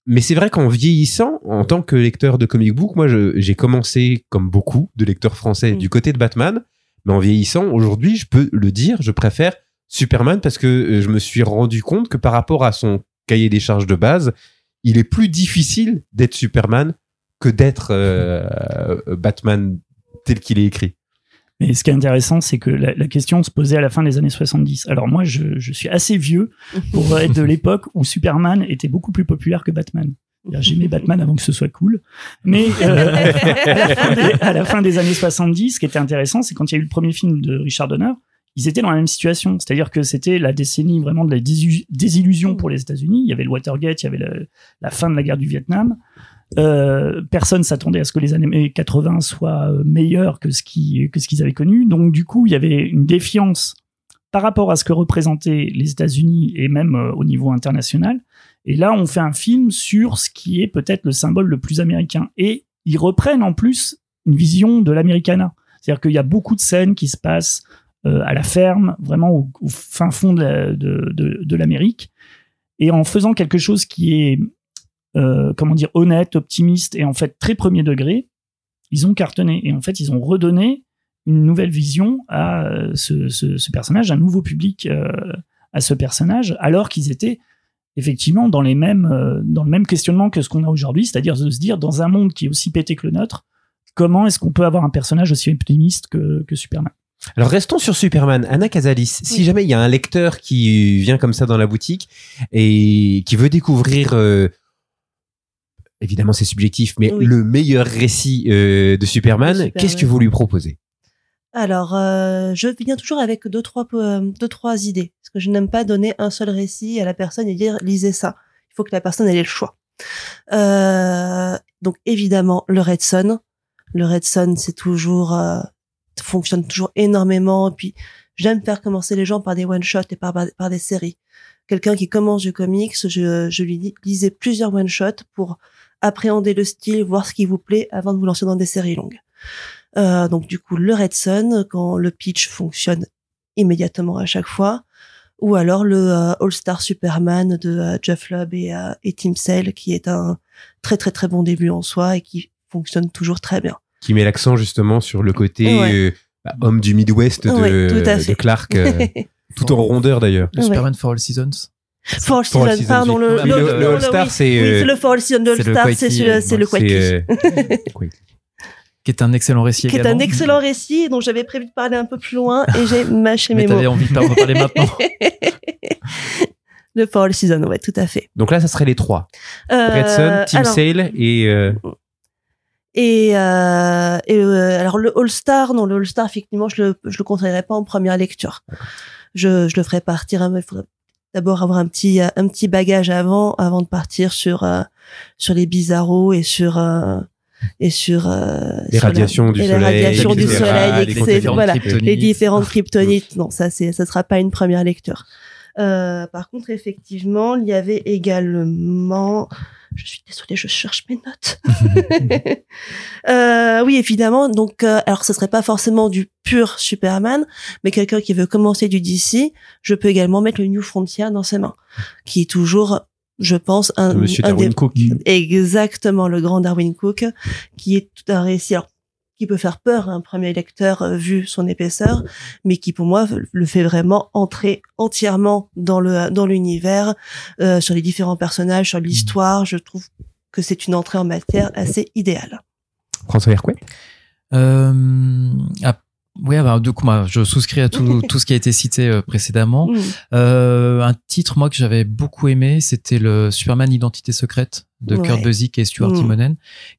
Speaker 1: mais c'est vrai qu'en vieillissant, en tant que lecteur de comic book, moi, j'ai commencé, comme beaucoup de lecteurs français,
Speaker 2: Mm.
Speaker 1: du côté de Batman. Mais en vieillissant, aujourd'hui, je peux le dire, je préfère Superman parce que euh, je me suis rendu compte que par rapport à son cahier des charges de base, il est plus difficile d'être Superman que d'être euh, Batman tel qu'il est écrit.
Speaker 4: Mais ce qui est intéressant, c'est que la, la question se posait à la fin des années 70. Alors moi, je, je suis assez vieux pour [LAUGHS] être de l'époque où Superman était beaucoup plus populaire que Batman. J'aimais Batman avant que ce soit cool. Mais euh, [LAUGHS] à, la fin des, à la fin des années 70, ce qui était intéressant, c'est quand il y a eu le premier film de Richard Donner, ils étaient dans la même situation. C'est-à-dire que c'était la décennie vraiment de la désillusion pour les États-Unis. Il y avait le Watergate, il y avait la fin de la guerre du Vietnam. Euh, personne s'attendait à ce que les années 80 soient euh, meilleures que ce qui que ce qu'ils avaient connu. Donc du coup, il y avait une défiance par rapport à ce que représentaient les États-Unis et même euh, au niveau international. Et là, on fait un film sur ce qui est peut-être le symbole le plus américain. Et ils reprennent en plus une vision de l'Americana. C'est-à-dire qu'il y a beaucoup de scènes qui se passent à la ferme, vraiment au, fin fond de l'Amérique. Et en faisant quelque chose qui est, euh, comment dire, honnête, optimiste et en fait très premier degré, ils ont cartonné. Et en fait, ils ont redonné une nouvelle vision à euh, ce, ce, ce personnage, un nouveau public euh, à ce personnage, alors qu'ils étaient effectivement dans les mêmes euh, dans le même questionnement que ce qu'on a aujourd'hui, c'est-à-dire de se dire dans un monde qui est aussi pété que le nôtre, comment est-ce qu'on peut avoir un personnage aussi optimiste que, que Superman?
Speaker 1: Alors restons sur Superman. Anna Casalis, si jamais il y a un lecteur qui vient comme ça dans la boutique et qui veut découvrir, euh, évidemment c'est subjectif, mais
Speaker 2: Oui.
Speaker 1: le meilleur récit euh, de Superman, qu'est-ce que vous lui proposez?
Speaker 2: Alors, euh, je viens toujours avec deux trois, euh, deux, trois idées. Parce que je n'aime pas donner un seul récit à la personne et dire lisez ça. Il faut que la personne ait le choix. Euh, donc évidemment le Red Son. Le Red Son, c'est toujours euh, fonctionne toujours énormément. Et puis j'aime faire commencer les gens par des one shots et par par des séries. Quelqu'un qui commence du comics, je, je lui lisais plusieurs one shots pour appréhender le style, voir ce qui vous plaît avant de vous lancer dans des séries longues. Euh, donc du coup le Red Son, quand le pitch fonctionne immédiatement à chaque fois, ou alors le euh, All Star Superman de euh, Jeff Lubb et, euh, et Tim Sale, qui est un très très très bon début en soi et qui fonctionne toujours très bien.
Speaker 1: Qui met l'accent justement sur le côté
Speaker 2: Ouais.
Speaker 1: euh, bah, homme du Midwest de,
Speaker 2: Ouais,
Speaker 1: Clark, euh, [LAUGHS] tout en rondeur d'ailleurs.
Speaker 3: Le
Speaker 2: Ouais.
Speaker 3: Superman for All Seasons.
Speaker 2: For All
Speaker 1: For All
Speaker 2: Season,
Speaker 1: Seasons,
Speaker 2: pardon, le,
Speaker 3: Ah, mais
Speaker 2: le,
Speaker 3: le-
Speaker 1: Star,
Speaker 2: oui,
Speaker 1: c'est,
Speaker 2: oui,
Speaker 1: euh,
Speaker 2: c'est le For All Season
Speaker 3: le
Speaker 2: Star, c'est le
Speaker 1: euh, Quakey. [LAUGHS]
Speaker 3: Qui est un excellent récit
Speaker 2: qui est un excellent récit dont j'avais prévu de parler un peu plus loin et j'ai [LAUGHS] mâché
Speaker 3: Mais
Speaker 2: mes mots.
Speaker 3: t'avais envie de en parler [LAUGHS] maintenant.
Speaker 2: le For All Season, ouais, tout à fait.
Speaker 1: Donc là, ça serait les trois.
Speaker 2: Euh,
Speaker 1: Redson,
Speaker 2: alors,
Speaker 1: Sale et euh,
Speaker 2: Et, euh, et euh, alors le All Star, non, le All Star, effectivement, je le, je le conseillerais pas en première lecture. Je, je le ferais partir. hein, mais Il faudrait d'abord avoir un petit, euh, un petit bagage avant, avant de partir sur, euh, sur les bizarros et sur, euh, et sur euh,
Speaker 1: les
Speaker 2: sur la-
Speaker 1: radiations du
Speaker 2: et
Speaker 1: soleil,
Speaker 2: du
Speaker 1: etc.,
Speaker 2: soleil,
Speaker 1: les
Speaker 2: Voilà,
Speaker 3: kryptonites.
Speaker 2: les différentes kryptonites. Non, ça, c'est, ça sera pas une première lecture. Euh, par contre, effectivement, il y avait également. Je suis désolée, je cherche mes notes. [LAUGHS] Euh, oui, évidemment. Donc, euh, alors, ce serait pas forcément du pur Superman, mais quelqu'un qui veut commencer du DC, je peux également mettre le New Frontier dans ses mains, qui est toujours, je pense, un,
Speaker 1: Monsieur
Speaker 2: un
Speaker 1: Darwin
Speaker 2: des-
Speaker 1: Cook.
Speaker 2: exactement le grand Darwin Cook, qui est tout un récit. Alors, qui peut faire peur à un premier lecteur euh, vu son épaisseur, mais qui pour moi le fait vraiment entrer entièrement dans le dans l'univers, euh, sur les différents personnages, sur l'histoire. Je trouve que c'est une entrée en matière assez idéale.
Speaker 1: François Hercouet?
Speaker 3: Euh, oui, alors, du coup, moi, je souscris à tout, [LAUGHS] tout ce qui a été cité euh, précédemment.
Speaker 2: Mm.
Speaker 3: Euh, un titre, moi, que j'avais beaucoup aimé, c'était le Superman Identité secrète de
Speaker 2: Ouais.
Speaker 3: Kurt Busiek et Stuart
Speaker 2: Mm.
Speaker 3: Timonen,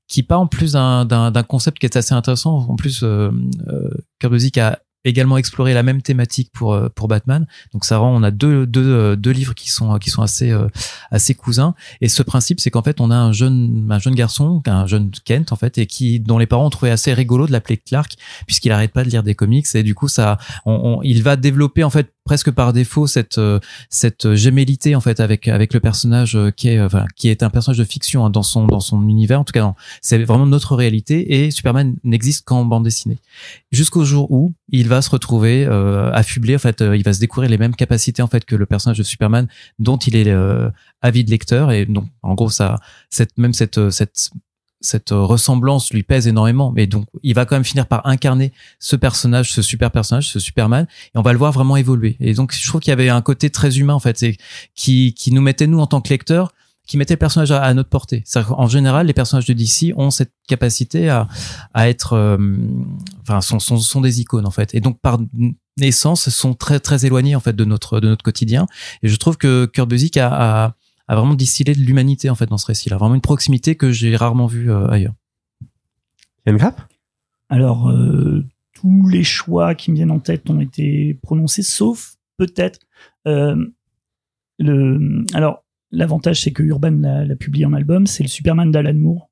Speaker 3: qui part en plus d'un- d'un d'un concept qui est assez intéressant. En plus, euh, euh, Kurt Busiek a également exploré la même thématique pour euh, pour Batman. Donc ça rend on a deux deux euh, deux livres qui sont qui sont assez euh, assez cousins et ce principe c'est qu'en fait on a un jeune un jeune garçon, un jeune Kent en fait et qui dont les parents ont trouvé assez rigolo de l'appeler Clark puisqu'il arrête pas de lire des comics et du coup ça on, on- il va développer en fait presque par défaut cette euh, cette gémellité en fait avec avec le personnage euh, qui est euh, enfin qui est un personnage de fiction hein, dans son dans son univers. En tout cas c'est vraiment notre réalité et Superman n'existe qu'en bande dessinée. Jusqu'au jour où il va se retrouver euh, affublé en fait il va se découvrir les mêmes capacités en fait que le personnage de Superman dont il est euh, avide lecteur. Et donc en gros ça cette même cette cette cette euh, ressemblance lui pèse énormément mais donc il va quand même finir par incarner ce personnage ce super personnage ce Superman et on va le voir vraiment évoluer et donc je trouve qu'il y avait un côté très humain en fait c'est qui qui nous mettait nous en tant que lecteurs qui mettait le personnage à, notre portée. C'est-à-dire qu'en général, les personnages de DC ont cette capacité à, à être, euh, enfin, sont, sont, sont des icônes en fait, et donc par naissance sont très très éloignés en fait de notre de notre quotidien. Et je trouve que Kurt a, a, a vraiment distillé de l'humanité en fait dans ce récit-là, vraiment une proximité que j'ai rarement vue euh, ailleurs.
Speaker 1: Yann Grapp
Speaker 4: Alors, euh, tous les choix qui me viennent en tête ont été prononcés, sauf peut-être euh, le. Alors, l'avantage, c'est que Urban l'a publié en album, c'est le Superman d'Alan Moore.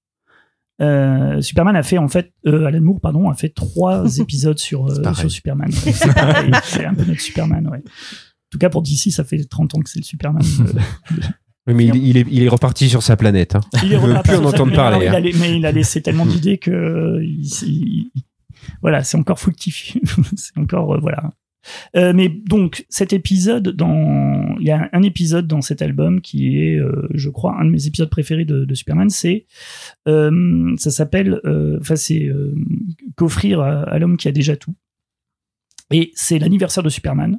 Speaker 4: Euh, Superman a fait en fait, euh, Alan Moore pardon, a fait trois [LAUGHS] épisodes sur, euh, Superman. [LAUGHS] Ouais, c'est un peu notre Superman, ouais. En tout cas, pour DC, ça fait 30 ans que c'est le Superman. [LAUGHS]
Speaker 1: Oui, mais il, il est, il est reparti sur sa planète. hein.
Speaker 4: il est
Speaker 1: veut
Speaker 4: reparti
Speaker 1: plus en entendre parler,
Speaker 4: Il a
Speaker 1: hein.
Speaker 4: mais il a laissé tellement d'idées que il- il- il- voilà, c'est encore fructifié. [LAUGHS] c'est encore euh, voilà. Euh, mais donc cet épisode, dans il y a un épisode dans cet album qui est, euh, je crois, un de mes épisodes préférés de, de Superman. C'est euh, ça s'appelle, euh, enfin c'est euh, qu'offrir à, à l'homme qui a déjà tout. Et c'est l'anniversaire de Superman.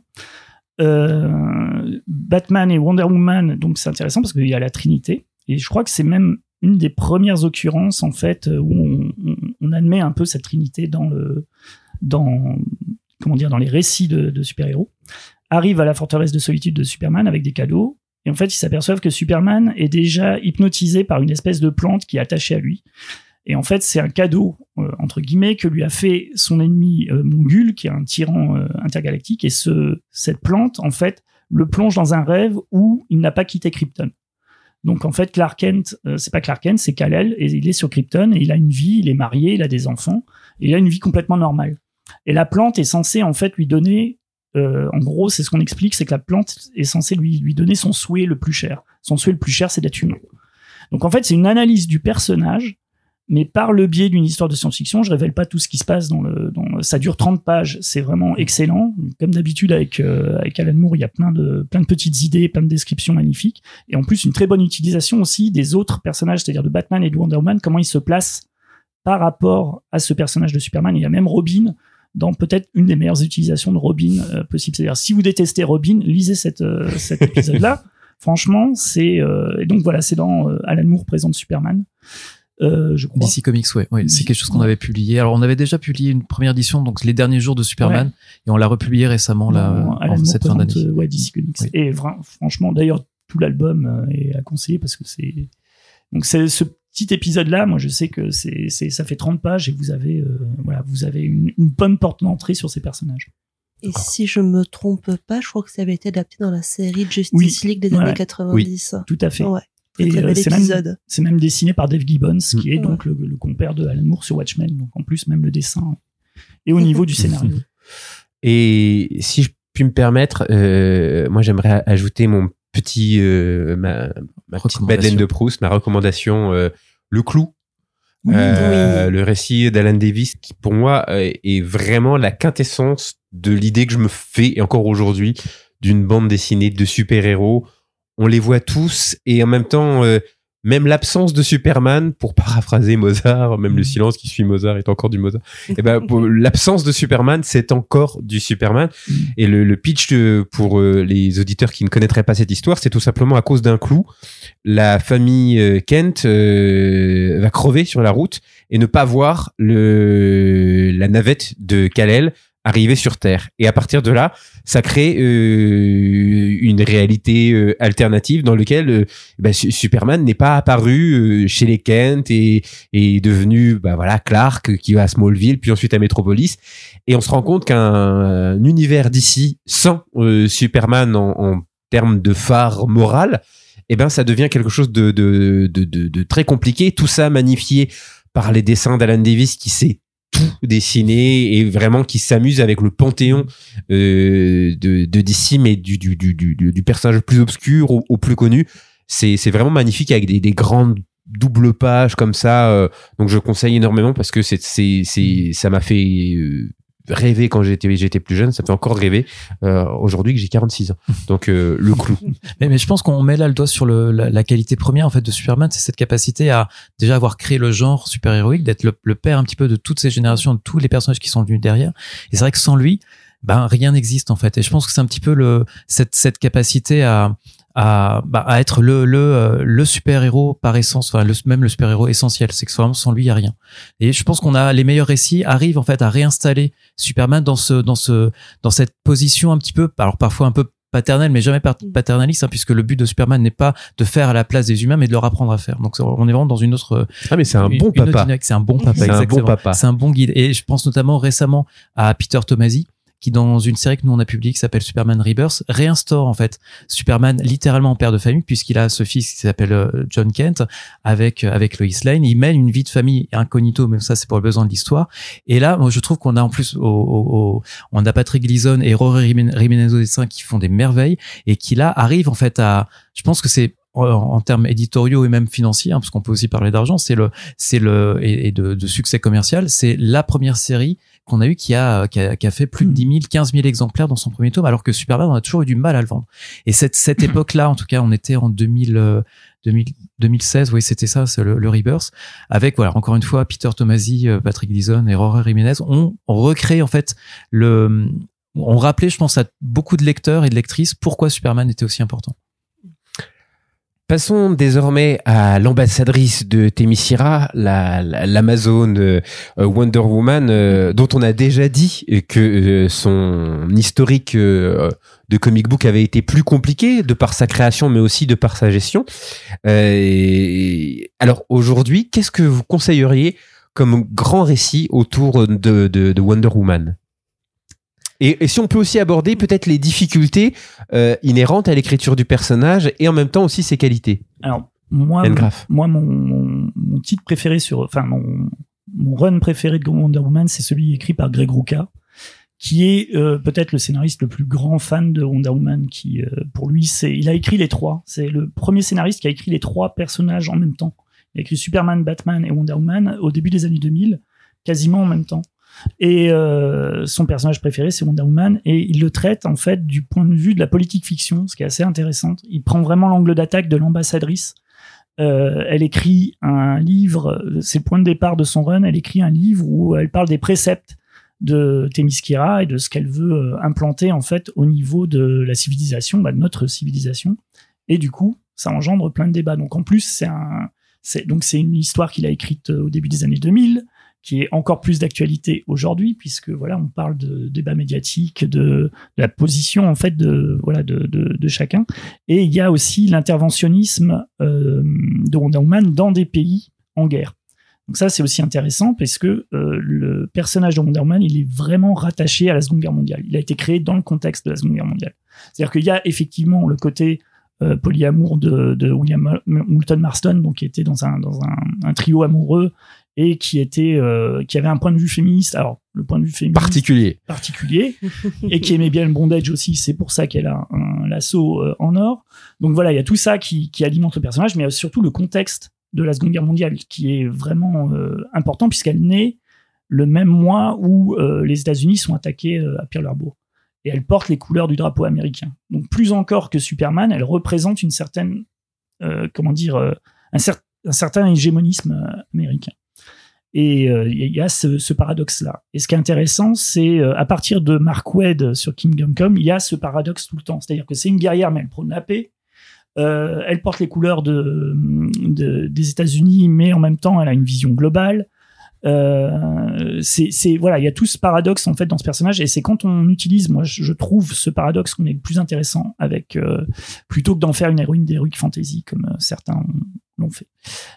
Speaker 4: Euh, Batman et Wonder Woman, donc c'est intéressant parce qu'il y a la Trinité. Et je crois que c'est même une des premières occurrences en fait où on, admet un peu cette Trinité dans le dans comment dire dans les récits de, super-héros. Arrive à la forteresse de solitude de Superman avec des cadeaux. Et en fait, ils s'aperçoivent que Superman est déjà hypnotisé par une espèce de plante qui est attachée à lui. Et en fait, c'est un cadeau, euh, entre guillemets, que lui a fait son ennemi euh, Mongul, qui est un tyran euh, intergalactique. Et ce, cette plante, en fait, le plonge dans un rêve où il n'a pas quitté Krypton. Donc en fait, Clark Kent, euh, c'est pas Clark Kent, c'est Kal-El, et il est sur Krypton, et il a une vie, il est marié, il a des enfants, il a une vie complètement normale. Et la plante est censée en fait lui donner, euh, en gros, c'est ce qu'on explique, c'est que la plante est censée lui, lui donner son souhait le plus cher. Son souhait le plus cher, c'est d'être humain. Donc en fait, c'est une analyse du personnage mais par le biais d'une histoire de science-fiction, je révèle pas tout ce qui se passe dans le. Dans, ça dure 30 pages, c'est vraiment excellent. Comme d'habitude avec euh, avec Alan Moore, il y a plein de plein de petites idées, plein de descriptions magnifiques, et en plus une très bonne utilisation aussi des autres personnages, c'est-à-dire de Batman et de Wonder Woman, comment ils se placent par rapport à ce personnage de Superman. Il y a même Robin dans peut-être une des meilleures utilisations de Robin euh, possible. C'est-à-dire si vous détestez Robin, lisez cette, euh, cet épisode-là. [LAUGHS] Franchement, c'est et donc voilà, c'est dans Alan Moore présente Superman. Euh, je crois.
Speaker 3: DC Comics, ouais, ouais c'est quelque chose qu'on avait publié. Alors, on avait déjà publié une première édition, donc les derniers jours de Superman, et on l'a republié récemment là, en cette fin d'année.
Speaker 4: Ouais, DC Comics. Et franchement, d'ailleurs, tout l'album euh, est à conseiller parce que c'est donc c'est ce petit épisode là. Moi, je sais que c'est c'est ça fait 30 pages et vous avez euh, voilà, vous avez une, une bonne porte d'entrée sur ces personnages.
Speaker 2: Et si je me trompe pas, je crois que ça avait été adapté dans la série Justice League des années 90.
Speaker 4: tout à fait.
Speaker 2: Ouais.
Speaker 4: Et c'est même, même, dessiné par Dave Gibbons, qui est donc le, compère de Alan Moore sur Watchmen. Donc en plus, même le dessin et au niveau du scénario. [LAUGHS]
Speaker 1: Et si je puis me permettre, euh, moi j'aimerais ajouter mon petit, euh, ma, ma petite Madeleine de Proust, ma recommandation, euh, Le Clou. Euh, le récit d'Alan Davis qui pour moi est vraiment la quintessence de l'idée que je me fais et encore aujourd'hui d'une bande dessinée de super-héros on les voit tous et en même temps euh, même l'absence de Superman pour [LAUGHS] paraphraser Mozart même le mm. silence qui suit Mozart est encore du Mozart et [LAUGHS] eh ben l'absence de Superman c'est encore du Superman mm. et le, pitch pour euh, les auditeurs qui ne connaîtraient pas cette histoire c'est tout simplement à cause d'un clou la famille euh, Kent va crever sur la route et ne pas voir le la navette de Kal-El arriver sur Terre. Et à partir de là, ça crée euh, une réalité euh, alternative dans laquelle euh, bah, Superman n'est pas apparu chez les Kent et est devenu bah, voilà Clark qui va à Smallville puis ensuite à Metropolis. Et on se rend compte qu'un univers d'ici sans Superman en, termes de phare moral, eh ben ça devient quelque chose de, de, très compliqué. Tout ça magnifié par les dessins d'Alan Davis qui sait tout dessiné et vraiment qui s'amuse avec le panthéon euh, de, de DC mais du, du, du, du, personnage le plus obscur au, plus connu. C'est vraiment magnifique avec des, des grandes doubles pages comme ça euh, donc je conseille énormément parce que c'est c'est ça m'a fait euh, rêvé quand j'étais j'étais plus jeune, ça fait encore rêver euh, aujourd'hui que j'ai 46 ans. Donc euh, le clou. [LAUGHS]
Speaker 3: mais, mais je pense qu'on met là le doigt sur le, la, qualité première en fait de Superman, c'est cette capacité à déjà avoir créé le genre super-héroïque, d'être le, le, père un petit peu de toutes ces générations, de tous les personnages qui sont venus derrière. Et c'est vrai que sans lui, ben rien n'existe en fait. Et je pense que c'est un petit peu le cette cette capacité à à, bah, à être le le, euh, le super héros par essence, enfin le, même le super héros essentiel. C'est que vraiment sans lui il y a rien. Et je pense qu'on a les meilleurs récits arrivent en fait à réinstaller Superman dans ce dans ce dans cette position un petit peu, alors parfois un peu paternelle, mais jamais paternaliste, hein, puisque le but de Superman n'est pas de faire à la place des humains, mais de leur apprendre à faire. Donc on est vraiment dans une autre.
Speaker 1: Ah mais c'est un, bon papa.
Speaker 3: C'est un bon papa. C'est un bon papa. C'est un bon guide. Et je pense notamment récemment à Peter Tomasi, qui dans une série que nous on a publiée qui s'appelle Superman Rebirth réinstaure en fait Superman littéralement en père de famille puisqu'il a ce fils qui s'appelle euh, John Kent avec euh, avec Lois Lane. Il mène une vie de famille incognito même ça c'est pour le besoin de l'histoire. Et là moi je trouve qu'on a en plus au, on a Patrick Gleason et Rory Jimenez au dessin qui font des merveilles et qui là arrivent en fait à je pense que c'est en, termes éditoriaux et même financiers, hein, parce qu'on peut aussi parler d'argent, c'est le, c'est le et, de, de, succès commercial, c'est la première série qu'on a eu qui a, qui a, qui a fait plus de 10 000, 15 000 exemplaires dans son premier tome, alors que Superman on a toujours eu du mal à le vendre. Et cette, cette [LAUGHS] époque-là, en tout cas, on était en 2000, 2016, oui, c'était ça, c'est le, le, Rebirth, avec voilà encore une fois Peter Tomasi, euh, Patrick Dizon et Rory Jiménez, on, on recrée en fait le, on rappelait, je pense, à beaucoup de lecteurs et de lectrices pourquoi Superman était aussi important.
Speaker 1: Passons désormais à l'ambassadrice de Temisira, l'Amazon euh, Wonder Woman, euh, dont on a déjà dit que euh, son historique de comic book avait été plus compliqué de par sa création, mais aussi de par sa gestion. alors aujourd'hui, qu'est-ce que vous conseilleriez comme grand récit autour de Wonder Woman? Et, si on peut aussi aborder peut-être les difficultés euh, inhérentes à l'écriture du personnage et en même temps aussi ses qualités.
Speaker 4: Alors, moi, moi mon, mon, mon titre préféré sur, enfin mon, mon run préféré de Wonder Woman, c'est celui écrit par Greg Rucka, qui est euh, peut-être le scénariste le plus grand fan de Wonder Woman. Qui, euh, pour lui, c'est, il a écrit les trois. C'est le premier scénariste qui a écrit les trois personnages en même temps. Il a écrit Superman, Batman et Wonder Woman au début des années 2000, quasiment en même temps. Et euh, son personnage préféré, c'est Wonder Woman, et il le traite en fait du point de vue de la politique fiction, ce qui est assez intéressant. Il prend vraiment l'angle d'attaque de l'ambassadrice. Euh, elle écrit un livre, c'est le point de départ de son run. Elle écrit un livre où elle parle des préceptes de Themyscira et de ce qu'elle veut euh, implanter en fait au niveau de la civilisation, bah, de notre civilisation. Et du coup, ça engendre plein de débats. Donc en plus, c'est donc c'est une histoire qu'il a écrite au début des années 2000 qui est encore plus d'actualité aujourd'hui puisque voilà on parle de débat médiatique de, de la position en fait de voilà de, de, de chacun. Et il y a aussi l'interventionnisme euh, de Wonder Woman dans des pays en guerre. Donc ça c'est aussi intéressant parce que euh, le personnage de Wonder Woman il est vraiment rattaché à la Seconde Guerre mondiale. Il a été créé dans le contexte de la Seconde Guerre mondiale. C'est-à-dire qu'il y a effectivement le côté euh, polyamour de, de William Moulton Marston, donc qui était dans un dans un trio amoureux et qui était euh, qui avait un point de vue féministe. Alors le point de vue féministe
Speaker 1: Particulier.
Speaker 4: particulier et qui aimait bien le bondage aussi. C'est pour ça qu'elle a un, lasso euh, en or. Donc voilà, il y a tout ça qui, qui alimente le personnage, mais surtout le contexte de la Seconde Guerre mondiale qui est vraiment euh, important puisqu'elle naît le même mois où les États-Unis sont attaqués à Pearl Harbor et elle porte les couleurs du drapeau américain. Donc plus encore que Superman, elle représente une certaine, euh, comment dire, euh, un, cer- un certain hégémonisme américain. Et euh, il y a ce, paradoxe-là. Et ce qui est intéressant, c'est euh, à partir de Mark Wade sur Kingdom Come, il y a ce paradoxe tout le temps. C'est-à-dire que c'est une guerrière, mais elle prône la paix. Elle porte les couleurs de, de- des États-Unis, mais en même temps, elle a une vision globale. Euh, c'est voilà, il y a tout ce paradoxe en fait dans ce personnage, et c'est quand on utilise, moi je, trouve ce paradoxe qu'on est le plus intéressant avec plutôt que d'en faire une héroïne d'heroic fantasy comme certains l'ont fait.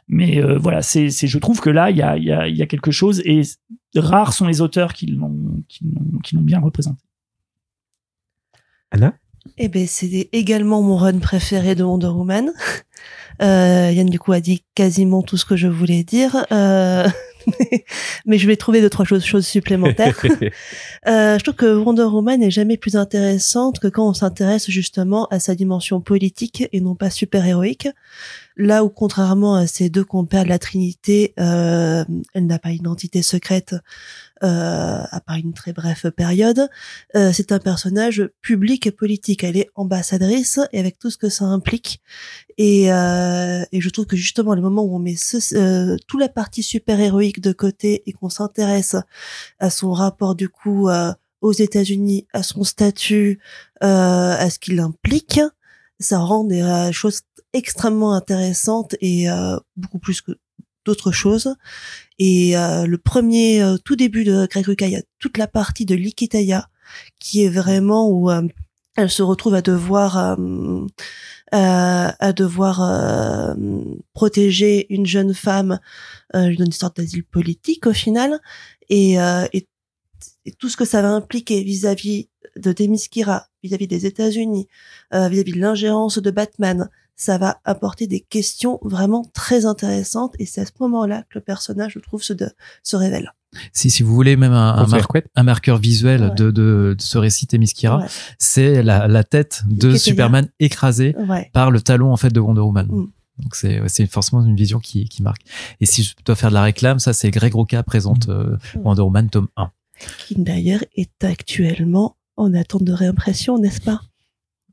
Speaker 4: Mais euh, voilà, c'est c'est je trouve que là il y a il y a il y a quelque chose et rares sont les auteurs qui l'ont qui l'ont qui l'ont bien représenté.
Speaker 1: Anna?
Speaker 2: Eh ben, c'est également mon run préféré de Wonder Woman. [LAUGHS] Euh, Yann, du coup, a dit quasiment tout ce que je voulais dire. Euh, [LAUGHS] [LAUGHS] mais je vais trouver deux, trois choses, choses supplémentaires. [LAUGHS] Euh, je trouve que Wonder Woman n'est jamais plus intéressante que quand on s'intéresse justement à sa dimension politique et non pas super-héroïque. Là où, contrairement à ses deux compères de la Trinité, euh, elle n'a pas d'identité secrète à part une très brève période. Euh, c'est un personnage public et politique. Elle est ambassadrice et avec tout ce que ça implique. Et, euh, et je trouve que justement, les moments où on met ce, euh, toute la partie super-héroïque de côté et qu'on s'intéresse à son rapport du coup euh, aux États-Unis, à son statut, euh, à ce qu'il implique, ça rend des euh, choses extrêmement intéressantes et euh, beaucoup plus que d'autres choses. Et euh, le premier, euh, tout début de Greg Rucka, il y a toute la partie de Likitaya qui est vraiment où euh, elle se retrouve à devoir euh, euh, à devoir euh, protéger une jeune femme euh, d'une sorte d'asile politique au final et, et, et tout ce que ça va impliquer vis-à-vis de Themyscira, vis-à-vis des États-Unis, vis-à-vis de l'ingérence de Batman, ça va apporter des questions vraiment très intéressantes et c'est à ce moment-là que le personnage, je trouve, se, de, se révèle.
Speaker 3: Si, si vous voulez même un, un,
Speaker 1: François
Speaker 3: mar-
Speaker 1: Hercouet
Speaker 3: un marqueur visuel
Speaker 2: Ouais.
Speaker 3: de, de, de ce récit Themyscira,
Speaker 2: Ouais.
Speaker 3: c'est la, la tête de. Superman écrasée
Speaker 2: Ouais.
Speaker 3: par le talon en fait de Wonder Woman.
Speaker 2: Mm.
Speaker 3: Donc c'est forcément une vision qui, qui marque. Et si je dois faire de la réclame, ça c'est Greg Roca présente euh,
Speaker 2: Mm.
Speaker 3: Wonder Woman tome 1.
Speaker 2: Qui d'ailleurs est actuellement en attente de réimpression, n'est-ce pas?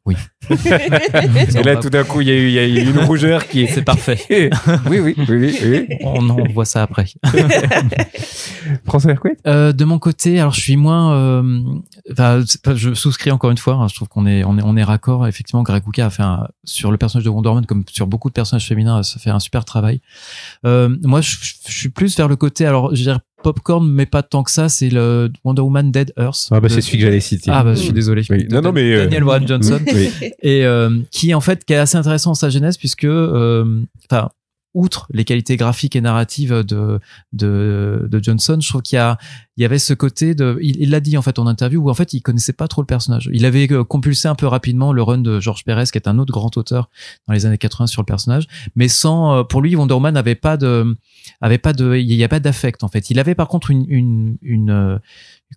Speaker 3: Oui. [LAUGHS]
Speaker 1: Et là, tout d'un coup, il y, a eu- il y a eu une rougeur qui est.
Speaker 3: C'est parfait. [LAUGHS]
Speaker 1: oui, oui, oui, oui. oui.
Speaker 3: On en voit ça après. [LAUGHS]
Speaker 1: François Hercouet?
Speaker 3: Euh, de mon côté, alors je suis moins. euh, Enfin, je souscris encore une fois. hein, je trouve qu'on est, on est, on est raccord. Effectivement, Greg Rucka a fait un, sur le personnage de Wonder Woman, comme sur beaucoup de personnages féminins, ça fait un super travail. Euh, moi, je, je suis plus vers le côté. Alors, je dirais popcorn, mais pas tant que ça. C'est le Wonder Woman Dead Earth.
Speaker 1: Ah, bah,
Speaker 3: de-
Speaker 1: c'est celui que j'allais citer.
Speaker 3: Ah bah je suis désolé.
Speaker 1: Oui. Non, non, mais, euh,
Speaker 3: Daniel Warren Johnson [LAUGHS]
Speaker 1: Oui.
Speaker 3: et euh, qui en fait qui est assez intéressant dans sa jeunesse puisque euh, enfin outre les qualités graphiques et narratives de de, Johnson, je trouve qu'il y a il y avait ce côté de il l'a dit en fait en interview où en fait il connaissait pas trop le personnage. Il avait euh, compulsé un peu rapidement le run de George Perez qui est un autre grand auteur dans les années 80 sur le personnage, mais sans euh, pour lui Wonder Woman n'avait pas de avait pas de il y a pas d'affect en fait. Il avait par contre une une, une euh,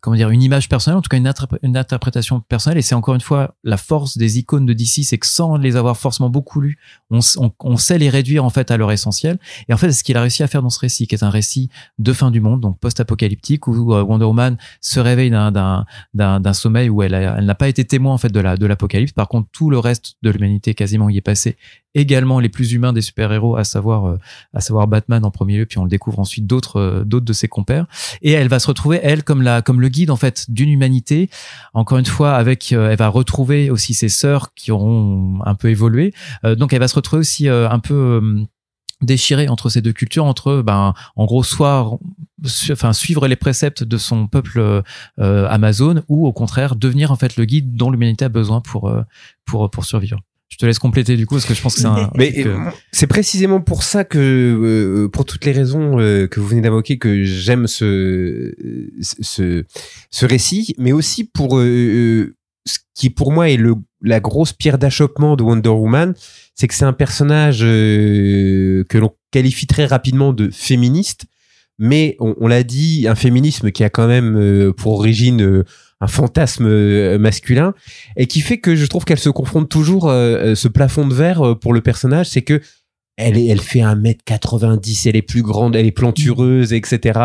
Speaker 3: comment dire une image personnelle en tout cas une, une interprétation personnelle. Et c'est encore une fois la force des icônes de DC c'est que sans les avoir forcément beaucoup lues on, on, sait les réduire en fait à leur essentiel. Et en fait ce qu'il a réussi à faire dans ce récit qui est un récit de fin du monde donc post-apocalyptique où euh, Wonder Woman se réveille d'un sommeil où elle elle n'a pas été témoin en fait de la de l'apocalypse. Par contre tout le reste de l'humanité quasiment y est passé également les plus humains des super-héros à savoir euh, à savoir Batman en premier lieu puis on le découvre ensuite d'autres euh, d'autres de ses compères et elle va se retrouver elle comme la comme le guide en fait d'une humanité. Encore une fois, avec, euh, elle va retrouver aussi ses sœurs qui auront un peu évolué. Euh, donc elle va se retrouver aussi euh, un peu déchirée entre ces deux cultures, entre ben en gros soit enfin suivre les préceptes de son peuple Amazon ou au contraire devenir en fait le guide dont l'humanité a besoin pour pour pour survivre. Je te laisse compléter du coup parce que je pense que c'est un. [LAUGHS]
Speaker 1: Mais euh, c'est précisément pour ça que, euh, pour toutes les raisons euh, que vous venez d'invoquer, que j'aime ce, ce ce récit, mais aussi pour ce qui pour moi est le la grosse pierre d'achoppement de Wonder Woman, c'est que c'est un personnage que l'on qualifie très rapidement de féministe, mais on, on l'a dit, un féminisme qui a quand même pour origine un fantasme euh, masculin et qui fait que je trouve qu'elle se confronte toujours euh, euh, ce plafond de verre pour le personnage c'est que elle, elle fait 1m90, elle est plus grande, elle est plantureuse, etc.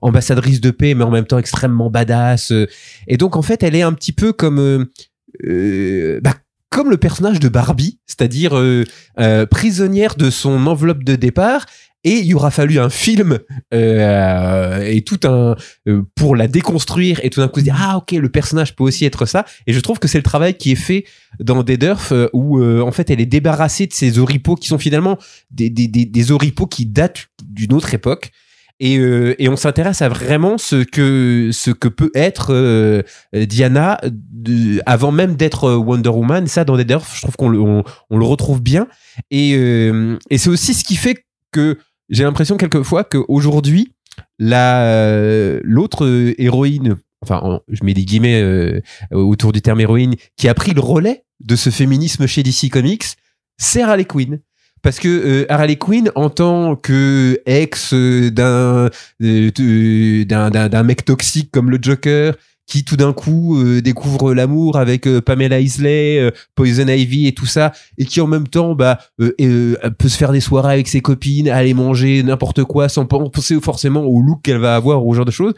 Speaker 1: Ambassadrice de paix, mais en même temps extrêmement badass. Et donc, en fait, elle est un petit peu comme... Bah, comme le personnage de Barbie, c'est-à-dire prisonnière de son enveloppe de départ, et il y aura fallu un film euh, et tout un euh, pour la déconstruire et tout d'un coup se dire ah ok le personnage peut aussi être ça et je trouve que c'est le travail qui est fait dans Dead Earth euh, où en fait elle est débarrassée de ces oripeaux qui sont finalement des des des, des oripeaux qui datent d'une autre époque et, et on s'intéresse à vraiment ce que ce que peut être Diana avant même d'être Wonder Woman. Ça, dans Dead Earth, je trouve qu'on le, on, le retrouve bien. Et, et c'est aussi ce qui fait que j'ai l'impression quelquefois qu'aujourd'hui, euh, l'autre euh, héroïne, enfin, je mets des guillemets euh, autour du terme héroïne, qui a pris le relais de ce féminisme chez DC Comics, c'est Harley Quinn. Parce que Harley Quinn, en tant que ex d'un d'un mec toxique comme le Joker, qui tout d'un coup euh, découvre l'amour avec euh, Pamela Isley, euh, Poison Ivy et tout ça, et qui en même temps bah peut se faire des soirées avec ses copines, aller manger n'importe quoi sans penser forcément au look qu'elle va avoir ou au genre de choses,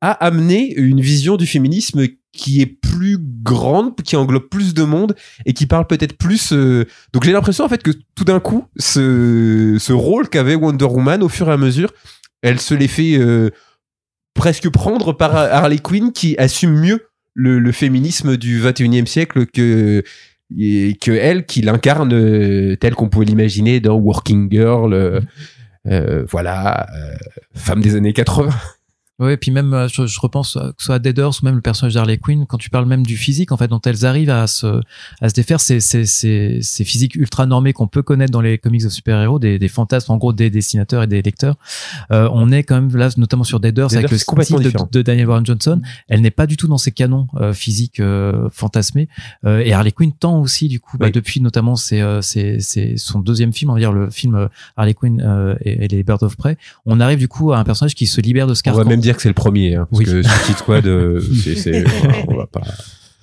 Speaker 1: a amené une vision du féminisme qui est plus grande, qui englobe plus de monde et qui parle peut-être plus. Donc j'ai l'impression en fait que tout d'un coup, ce, ce rôle qu'avait Wonder Woman au fur et à mesure, elle se l'est fait presque prendre par Harley Quinn qui assume mieux le, féminisme du 21e siècle que que elle qui l'incarne euh, tel qu'on pouvait l'imaginer dans Working Girl euh, euh, voilà femme des années 80
Speaker 3: oui, et puis même, euh, je, je, repense euh, que ce soit à Dead Earth ou même le personnage d'Harley Quinn, quand tu parles même du physique, en fait, dont elles arrivent à se, à se défaire, ces, ces, ces, ces physiques ultra normées qu'on peut connaître dans les comics de super-héros, des, des fantasmes, en gros, des dessinateurs et des lecteurs. Euh, on est quand même là, notamment sur Dead Earth, avec le style de, de, Daniel Warren Johnson. Elle n'est pas du tout dans ses canons euh, physiques euh, fantasmés. et Harley Quinn tend aussi, du coup, bah, depuis notamment ses, ses, son deuxième film, on va dire le film Harley Quinn et, et, les Birds of Prey, on arrive du coup à un personnage qui se libère de ce carcan
Speaker 1: dire que c'est le premier, hein, parce oui. que Suicide Squad, euh, [LAUGHS] c'est, on va pas.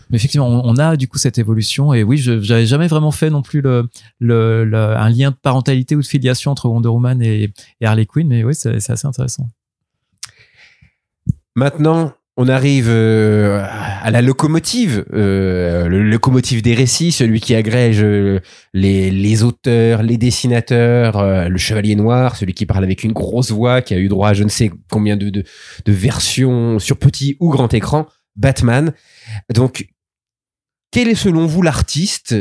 Speaker 3: Mais effectivement, on, a du coup cette évolution et oui, je j'avais jamais vraiment fait non plus le, le, le, un lien de parentalité ou de filiation entre Wonder Woman et, et Harley Quinn, mais oui, c'est, c'est assez intéressant.
Speaker 1: Maintenant, on arrive euh, à la locomotive, euh, le locomotive des récits, celui qui agrège euh, les, les auteurs, les dessinateurs, euh, le chevalier noir, celui qui parle avec une grosse voix, qui a eu droit à je ne sais combien de, de, de versions sur petit ou grand écran, Batman. Donc, quel est selon vous l'artiste,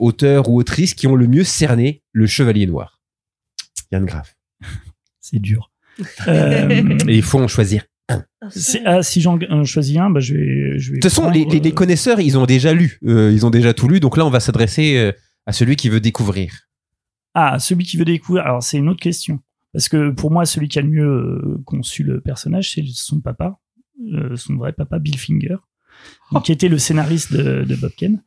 Speaker 1: auteur ou autrice qui ont le mieux cerné le chevalier noir? Yann Graff. [LAUGHS]
Speaker 4: C'est dur. [LAUGHS]
Speaker 1: Et il faut en choisir
Speaker 4: ah, ah, si j'en choisis un, bah, je vais.
Speaker 1: de toute façon, les, les, connaisseurs, ils ont déjà lu. Euh, ils ont déjà tout lu. Donc là, on va s'adresser euh, à celui qui veut découvrir.
Speaker 4: Ah, celui qui veut découvrir. Alors, c'est une autre question. Parce que pour moi, celui qui a le mieux euh, conçu le personnage, c'est son papa, euh, son vrai papa, Bill Finger, qui était le scénariste de, de Bob Ken,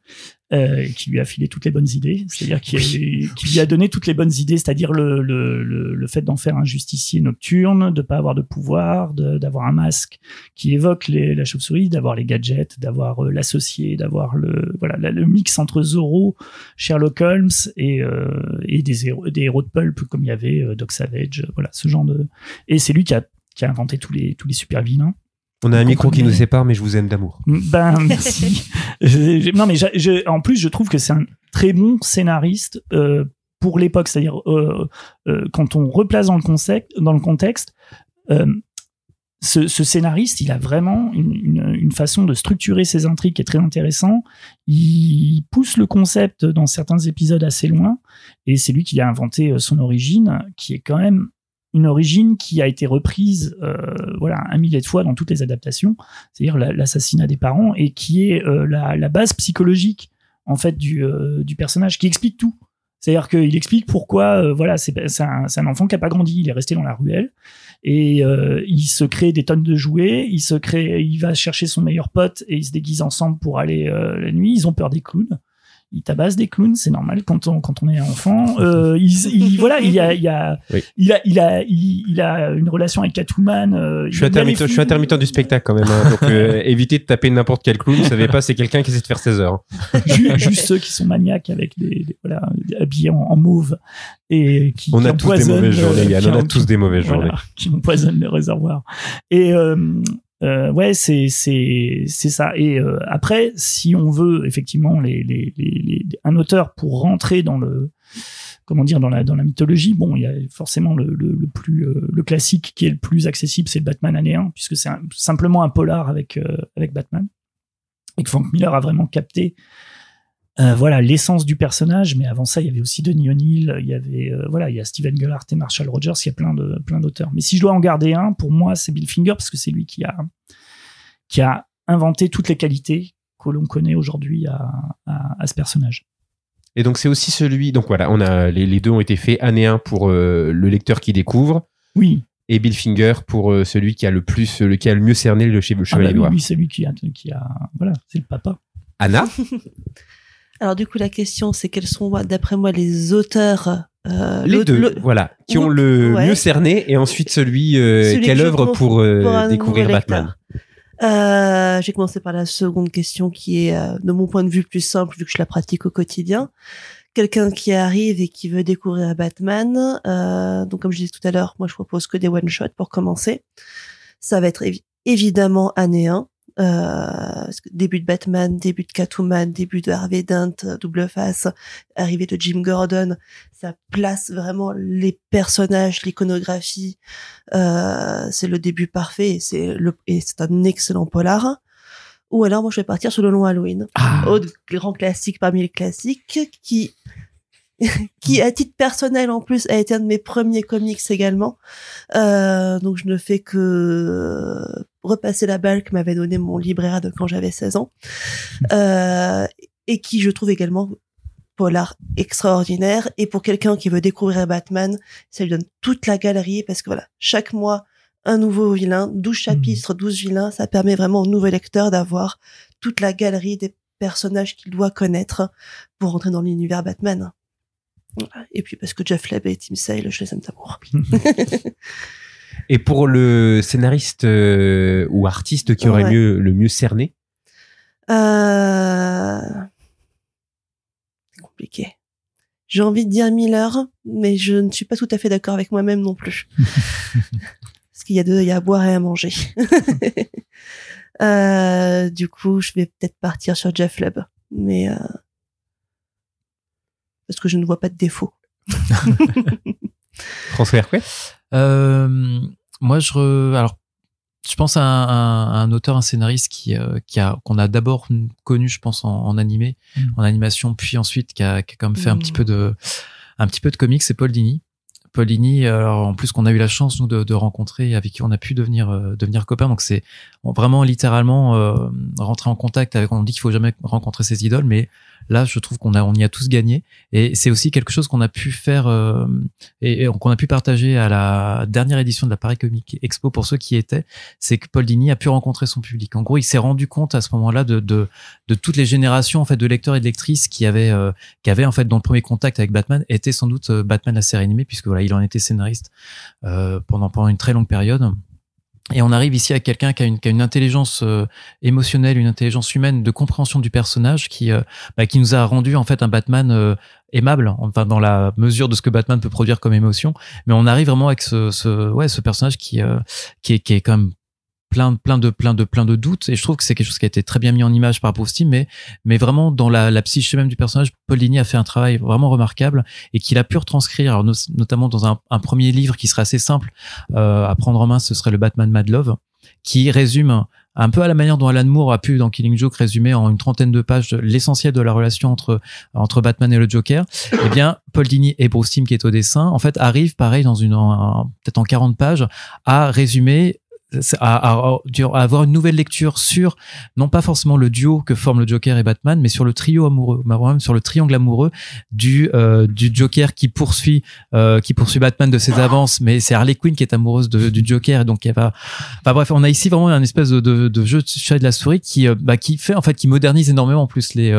Speaker 4: euh, qui lui a filé toutes les bonnes idées, c'est-à-dire qui, qui lui a donné toutes les bonnes idées, c'est-à-dire le, le, le, le fait d'en faire un justicier nocturne, de pas avoir de pouvoir, d'avoir un masque qui évoque les, la chauve-souris, d'avoir les gadgets, d'avoir euh, l'associé, d'avoir le voilà la- le mix entre Zorro, Sherlock Holmes et, euh, et des héros, des héros de pulp comme il y avait euh, Doc Savage, euh, voilà ce genre de et c'est lui qui a qui a inventé tous les tous les super vilains.
Speaker 1: On a un micro qui nous sépare, mais je vous aime d'amour.
Speaker 4: Ben [LAUGHS] merci. Non mais je- en plus je trouve que c'est un très bon scénariste euh, pour l'époque, c'est-à-dire euh, euh, quand on replace dans le concept, dans le contexte. ce, ce scénariste, il a vraiment une, une- une façon de structurer ses intrigues qui est très intéressant. Il pousse le concept dans certains épisodes assez loin, et c'est lui qui a inventé son origine, qui est quand même une origine qui a été reprise, euh, voilà, un millier de fois dans toutes les adaptations c'est-à-dire la- l'assassinat des parents, et qui est euh, la, base psychologique en fait du, euh, du personnage, qui explique tout. C'est-à-dire qu'il explique pourquoi, voilà, c'est un, un enfant qui a pas grandi, il est resté dans la ruelle et il se crée des tonnes de jouets, il se crée, il va chercher son meilleur pote et ils se déguisent ensemble pour aller la nuit. Ils ont peur des clowns. Ils tabassent des clowns, c'est normal quand on quand on est enfant. [LAUGHS] Euh, ils- voilà, il y a il y a
Speaker 1: Oui.
Speaker 4: il a il a il, il a une relation avec Catwoman. euh,
Speaker 1: Je suis,
Speaker 4: il
Speaker 1: intermittent, je suis
Speaker 4: filles.
Speaker 1: intermittent du spectacle quand même. hein. donc, euh, [LAUGHS] évitez de taper n'importe quel clown. Vous savez pas, c'est quelqu'un qui essaie de faire 16 heures.
Speaker 4: Ju- juste ceux qui sont maniaques avec des, des- voilà habillés en, en mauve et qui
Speaker 1: On
Speaker 4: qui
Speaker 1: a tous des mauvaises journées, Yann. On a tous des mauvaises
Speaker 4: voilà,
Speaker 1: journées.
Speaker 4: qui empoisonnent les réservoirs et euh, ouais c'est c'est c'est ça. Et euh, après si on veut effectivement les, les, les, un auteur pour rentrer dans le comment dire dans la dans la mythologie bon il y a forcément le, le, plus euh, le classique qui est le plus accessible c'est le Batman année 1 puisque c'est simplement un polar avec euh, avec Batman. Et que Frank Miller a vraiment capté euh, voilà l'essence du personnage mais avant ça il y avait aussi Denis O'Neill il y avait euh, voilà il y a Steven Gellhart et Marshall Rogers il y a plein de plein d'auteurs. Mais si je dois en garder un pour moi c'est Bill Finger parce que c'est lui qui a qui a inventé toutes les qualités que l'on connaît aujourd'hui à, à, à ce personnage.
Speaker 1: Et donc c'est aussi celui. Donc voilà, on a les, les deux ont été faits année 1 pour euh, le lecteur qui découvre.
Speaker 4: Oui.
Speaker 1: Et Bill Finger pour euh, celui qui a le plus, le qui a le mieux cerné le, che- le
Speaker 4: ah bah
Speaker 1: chevalier
Speaker 4: oui,
Speaker 1: noir.
Speaker 4: c'est lui qui a qui a voilà c'est le papa.
Speaker 1: Anna, [LAUGHS]
Speaker 2: Alors du coup, la question, c'est quels sont, d'après moi, les auteurs euh,
Speaker 1: les deux,
Speaker 2: le-
Speaker 1: voilà, qui ont le
Speaker 2: ouais.
Speaker 1: mieux cerné et ensuite celui, euh,
Speaker 2: Celui
Speaker 1: quelle œuvre pour, euh,
Speaker 2: pour
Speaker 1: découvrir Batman.
Speaker 2: Euh, J'ai commencé par la seconde question qui est, euh, de mon point de vue, plus simple vu que je la pratique au quotidien. Quelqu'un qui arrive et qui veut découvrir Batman. Euh, donc, comme je disais tout à l'heure, moi, je propose que des one-shots pour commencer. Ça va être évi- évidemment année 1. Euh, parce que début de Batman, début de Catwoman, début de Harvey Dent, double face, arrivée de Jim Gordon, ça place vraiment les personnages, l'iconographie, euh, c'est le début parfait et c'est le et c'est un excellent polar. Ou alors moi je vais partir sur le long Halloween,
Speaker 1: Ah,
Speaker 2: autre grand classique parmi les classiques qui [LAUGHS] qui à titre personnel en plus a été un de mes premiers comics également. Euh, donc je ne fais que repasser la balle que m'avait donné mon libraire de quand j'avais 16 ans. Euh, et qui je trouve également polar extraordinaire et pour quelqu'un qui veut découvrir Batman, ça lui donne toute la galerie parce que voilà, chaque mois un nouveau vilain, 12 chapitres, 12 vilains, ça permet vraiment au nouveau lecteur d'avoir toute la galerie des personnages qu'il doit connaître pour rentrer dans l'univers Batman. Et puis parce que Jeff Leb et Tim Sale, je les aime d'amour. [LAUGHS]
Speaker 1: Et pour le scénariste euh, ou artiste qui aurait
Speaker 2: Ouais.
Speaker 1: mieux, le mieux cerné,
Speaker 2: Euh... C'est compliqué. J'ai envie de dire Miller, mais je ne suis pas tout à fait d'accord avec moi-même non plus. [LAUGHS] Parce qu'il y a il y a à boire et à manger. [LAUGHS] Euh, du coup, je vais peut-être partir sur Jeff Lubb, mais euh, parce que je ne vois pas de défaut. [LAUGHS]
Speaker 1: François Hercouet
Speaker 3: Euh, moi, je re- alors je pense à un, un- un auteur, un scénariste qui euh, qui a qu'on a d'abord connu, je pense, en, en animé,
Speaker 4: Mm.
Speaker 3: en animation, puis ensuite qui a, qui a comme fait un
Speaker 2: Mm.
Speaker 3: petit peu de un petit peu de comics, c'est Paul Dini. Paul Dini, alors en plus qu'on a eu la chance nous de, de rencontrer, avec qui on a pu devenir euh, devenir copains. Donc c'est vraiment littéralement euh, rentrer en contact avec. On dit qu'il faut jamais rencontrer ses idoles, mais là, je trouve qu'on a, on y a tous gagné. Et c'est aussi quelque chose qu'on a pu faire euh, et, qu'on a pu partager à la dernière édition de la Paris Comic Expo pour ceux qui étaient. C'est que Paul Dini a pu rencontrer son public. En gros, il s'est rendu compte à ce moment-là de, de, de toutes les générations en fait de lecteurs et de lectrices qui avaient, euh, qui avaient en fait dans le premier contact avec Batman était sans doute euh, Batman la série animée puisque voilà, il en était scénariste euh, pendant pendant une très longue période. Et on arrive ici à quelqu'un qui a une, qui a une intelligence euh, émotionnelle, une intelligence humaine de compréhension du personnage qui, euh, bah, qui nous a rendu en fait un Batman euh, aimable, enfin dans la mesure de ce que Batman peut produire comme émotion. Mais on arrive vraiment avec ce, ce, ouais, ce personnage qui, euh, qui, est, qui est quand même plein, plein de, plein de, plein de doutes. Et je trouve que c'est quelque chose qui a été très bien mis en image par Timm, mais, mais vraiment dans la, la psyché même du personnage, Paul Dini a fait un travail vraiment remarquable et qu'il a pu retranscrire, alors, no- notamment dans un, un premier livre qui serait assez simple euh, à prendre en main, ce serait le Batman Mad Love, qui résume un peu à la manière dont Alan Moore a pu dans Killing Joke résumer en une trentaine de pages l'essentiel de la relation entre entre Batman et le Joker. [LAUGHS] Eh bien, Paul Dini et Bruce Timm qui est au dessin, en fait, arrivent pareil dans une peut-être en 40 pages à résumer à, avoir une nouvelle lecture sur non pas forcément le duo que forment le Joker et Batman, mais sur le trio amoureux, sur le triangle amoureux du euh, du Joker qui poursuit euh, qui poursuit Batman de ses avances, mais c'est Harley Quinn qui est amoureuse du Joker donc elle va. Enfin bref, on a ici vraiment un espèce de, jeu de chat de la souris qui euh, bah, qui fait en fait qui modernise énormément en plus les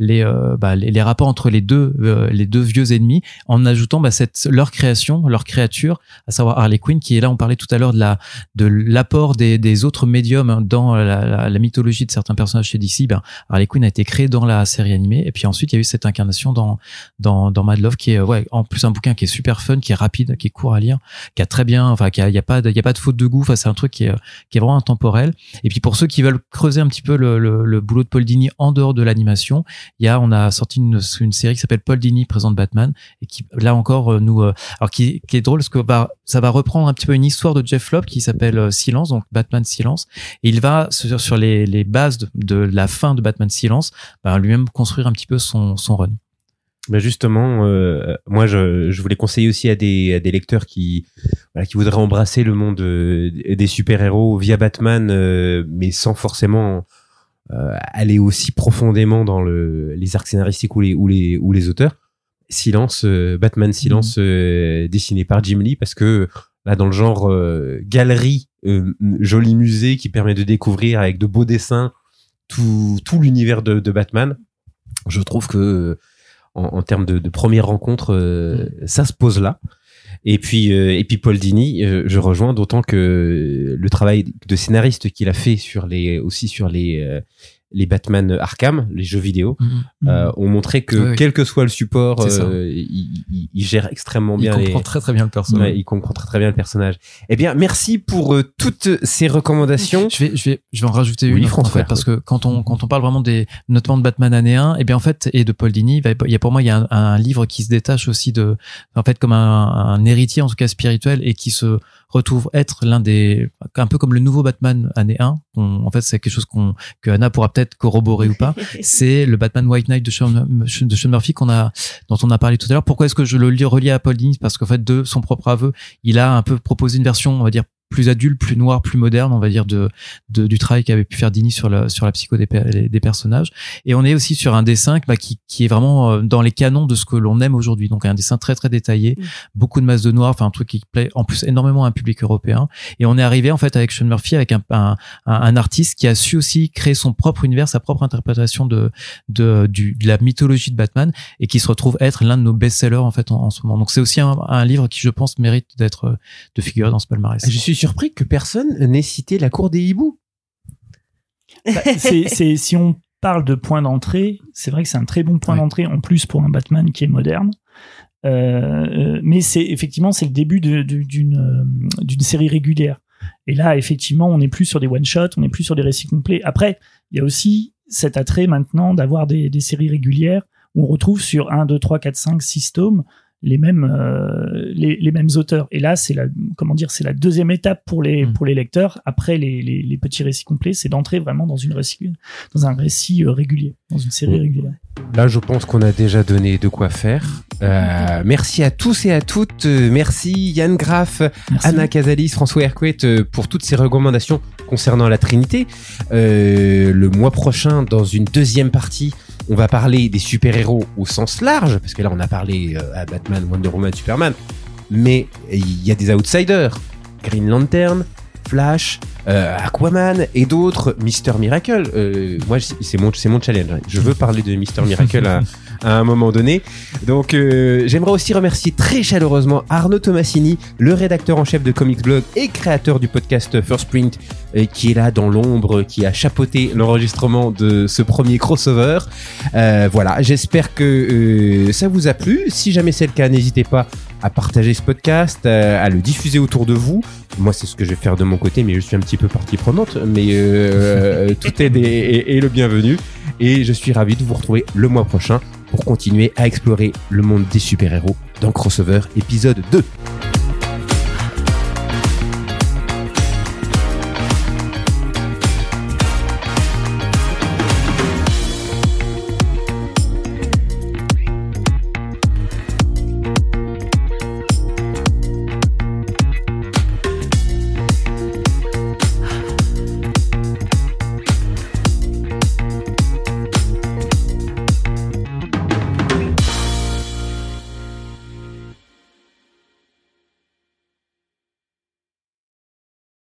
Speaker 3: bah, les les rapports entre les deux les deux vieux ennemis en ajoutant bah, cette leur création leur créature à savoir Harley Quinn qui est là on parlait tout à l'heure de la de l'apport des, autres médiums hein, dans la, mythologie de certains personnages chez DC ben Harley Quinn a été créée dans la série animée. Et puis ensuite il y a eu cette incarnation dans dans Mad Love qui est ouais en plus un bouquin qui est super fun qui est rapide qui est court à lire qui a très bien enfin qui a, y a pas de, y a pas de faute de goût. Enfin c'est un truc qui est qui est vraiment intemporel. Et puis pour ceux qui veulent creuser un petit peu le, boulot de Paul Dini en dehors de l'animation il y a on a sorti une, série qui s'appelle Paul Dini présente Batman et qui là encore euh, nous euh, alors qui, est drôle parce que ça va reprendre un petit peu une histoire de Jeff Loeb qui s'appelle euh, Silence donc Batman Silence. Et il va sur, sur les, les bases de, de la fin de Batman Silence bah, lui-même construire un petit peu son, son run.
Speaker 1: Justement, euh, moi je, je voulais conseiller aussi à des, à des lecteurs qui, voilà, qui voudraient embrasser le monde euh, des super-héros via Batman, euh, mais sans forcément aller aussi profondément dans le, les arcs scénaristiques ou les, ou les, ou les auteurs. Silence, Batman Silence, euh, dessiné par Jim Lee, parce que là dans le genre euh, galerie, euh, joli musée qui permet de découvrir avec de beaux dessins tout, tout l'univers de, de Batman. Je trouve que en, en termes de, de première rencontre, euh, ça se pose là. Et puis, euh, et puis Paul Dini, euh, je rejoins d'autant que le travail de scénariste qu'il a fait sur les, aussi sur les, euh, les Batman Arkham, les jeux vidéo, euh, ont montré que
Speaker 3: Oui, oui.
Speaker 1: quel que soit le support, euh, il, il- il gère extrêmement
Speaker 3: il
Speaker 1: bien les,
Speaker 3: comprend très très bien le personnage
Speaker 1: Ouais, il comprend très très bien le personnage. Eh bien, merci pour euh, toutes ces recommandations.
Speaker 3: Je vais, je vais, je vais en rajouter
Speaker 1: Oui,
Speaker 3: une en fait, parce que quand on, quand on parle vraiment des, notamment de Batman année 1, et bien en fait, et de Paul Dini, il va- il y a pour moi, il y a un, un livre qui se détache aussi de, en fait, comme un, un héritier, en tout cas spirituel, et qui se retrouve être l'un des, un peu comme le nouveau Batman année 1. On- en fait, c'est quelque chose qu'on, que Anna pourra peut-être corroborer ou pas. [LAUGHS] C'est le Batman White Knight de Sean, de Sean Murphy qu'on a, dont on a parlé tout à l'heure. Pourquoi est-ce que je le relis à Paul Dini? Parce qu'en fait, de son propre aveu, il a un peu proposé une version, on va dire, plus adulte, plus noir, plus moderne, on va dire, de, de- du travail qu'avait pu faire Dini sur la, sur la psycho des, des personnages. Et on est aussi sur un dessin bah, qui, qui est vraiment euh, dans les canons de ce que l'on aime aujourd'hui. Donc un dessin très très détaillé,
Speaker 2: Mm.
Speaker 3: beaucoup de masses de noir, enfin un truc qui plaît en plus énormément à un public européen. Et on est arrivé en fait avec Sean Murphy, avec un, un, un- artiste qui a su aussi créer son propre univers, sa propre interprétation de, de, du, de la mythologie de Batman et qui se retrouve être l'un de nos best-sellers en fait en, en ce moment. Donc c'est aussi un, un livre qui je pense mérite d'être euh, de figurer dans ce palmarès.
Speaker 1: Je suis surpris que personne n'ait cité la cour des hiboux.
Speaker 4: Bah, c'est, si on parle de point d'entrée, c'est vrai que c'est un très bon point
Speaker 3: Ouais.
Speaker 4: d'entrée en plus pour un Batman qui est moderne. Euh, euh, mais c'est effectivement c'est le début d'une euh, d'une série régulière. Et là, effectivement, on n'est plus sur des one shots, on n'est plus sur des récits complets. Après, il y a aussi cet attrait maintenant d'avoir des, des séries régulières où on retrouve sur 1, 2, 3, 4, 5, 6 tomes les mêmes euh, les, les mêmes auteurs. Et là, c'est la comment dire, c'est la deuxième étape pour les
Speaker 3: Mm.
Speaker 4: pour les lecteurs après les, les, les petits récits complets, c'est d'entrer vraiment dans une récit dans un récit euh, régulier, dans une série
Speaker 1: Mm.
Speaker 4: régulière.
Speaker 1: Là, je pense qu'on a déjà donné de quoi faire. Euh, merci à tous et à toutes. Merci Yann Graff,
Speaker 4: Merci.
Speaker 1: Anna Casalis, François Hercouet pour toutes ces recommandations concernant la Trinité. Euh, le mois prochain, dans une deuxième partie, On va parler des super-héros au sens large, parce que là on a parlé euh, à Batman, Wonder Woman, Superman, mais il y a des outsiders. Green Lantern, Flash, euh, Aquaman et d'autres, Mister Miracle. Euh, moi, c'est mon, c'est mon challenge. hein. Je veux parler de Mister Miracle à, [LAUGHS] à un moment donné. Donc, euh, j'aimerais aussi remercier très chaleureusement Arnaud Tomassini, le rédacteur en chef de Comics Blog et créateur du podcast First Print, euh, qui est là dans l'ombre, qui a chapeauté l'enregistrement de ce premier crossover. Euh, voilà, j'espère que ça vous a plu. Si jamais c'est le cas, n'hésitez pas à partager ce podcast, à le diffuser autour de vous. Moi, c'est ce que je vais faire de mon côté, mais je suis un petit peu partie prenante. Mais tout aide est- est le bienvenu. Et je suis ravi de vous retrouver le mois prochain pour continuer à explorer le monde des super-héros dans Crossover épisode 2.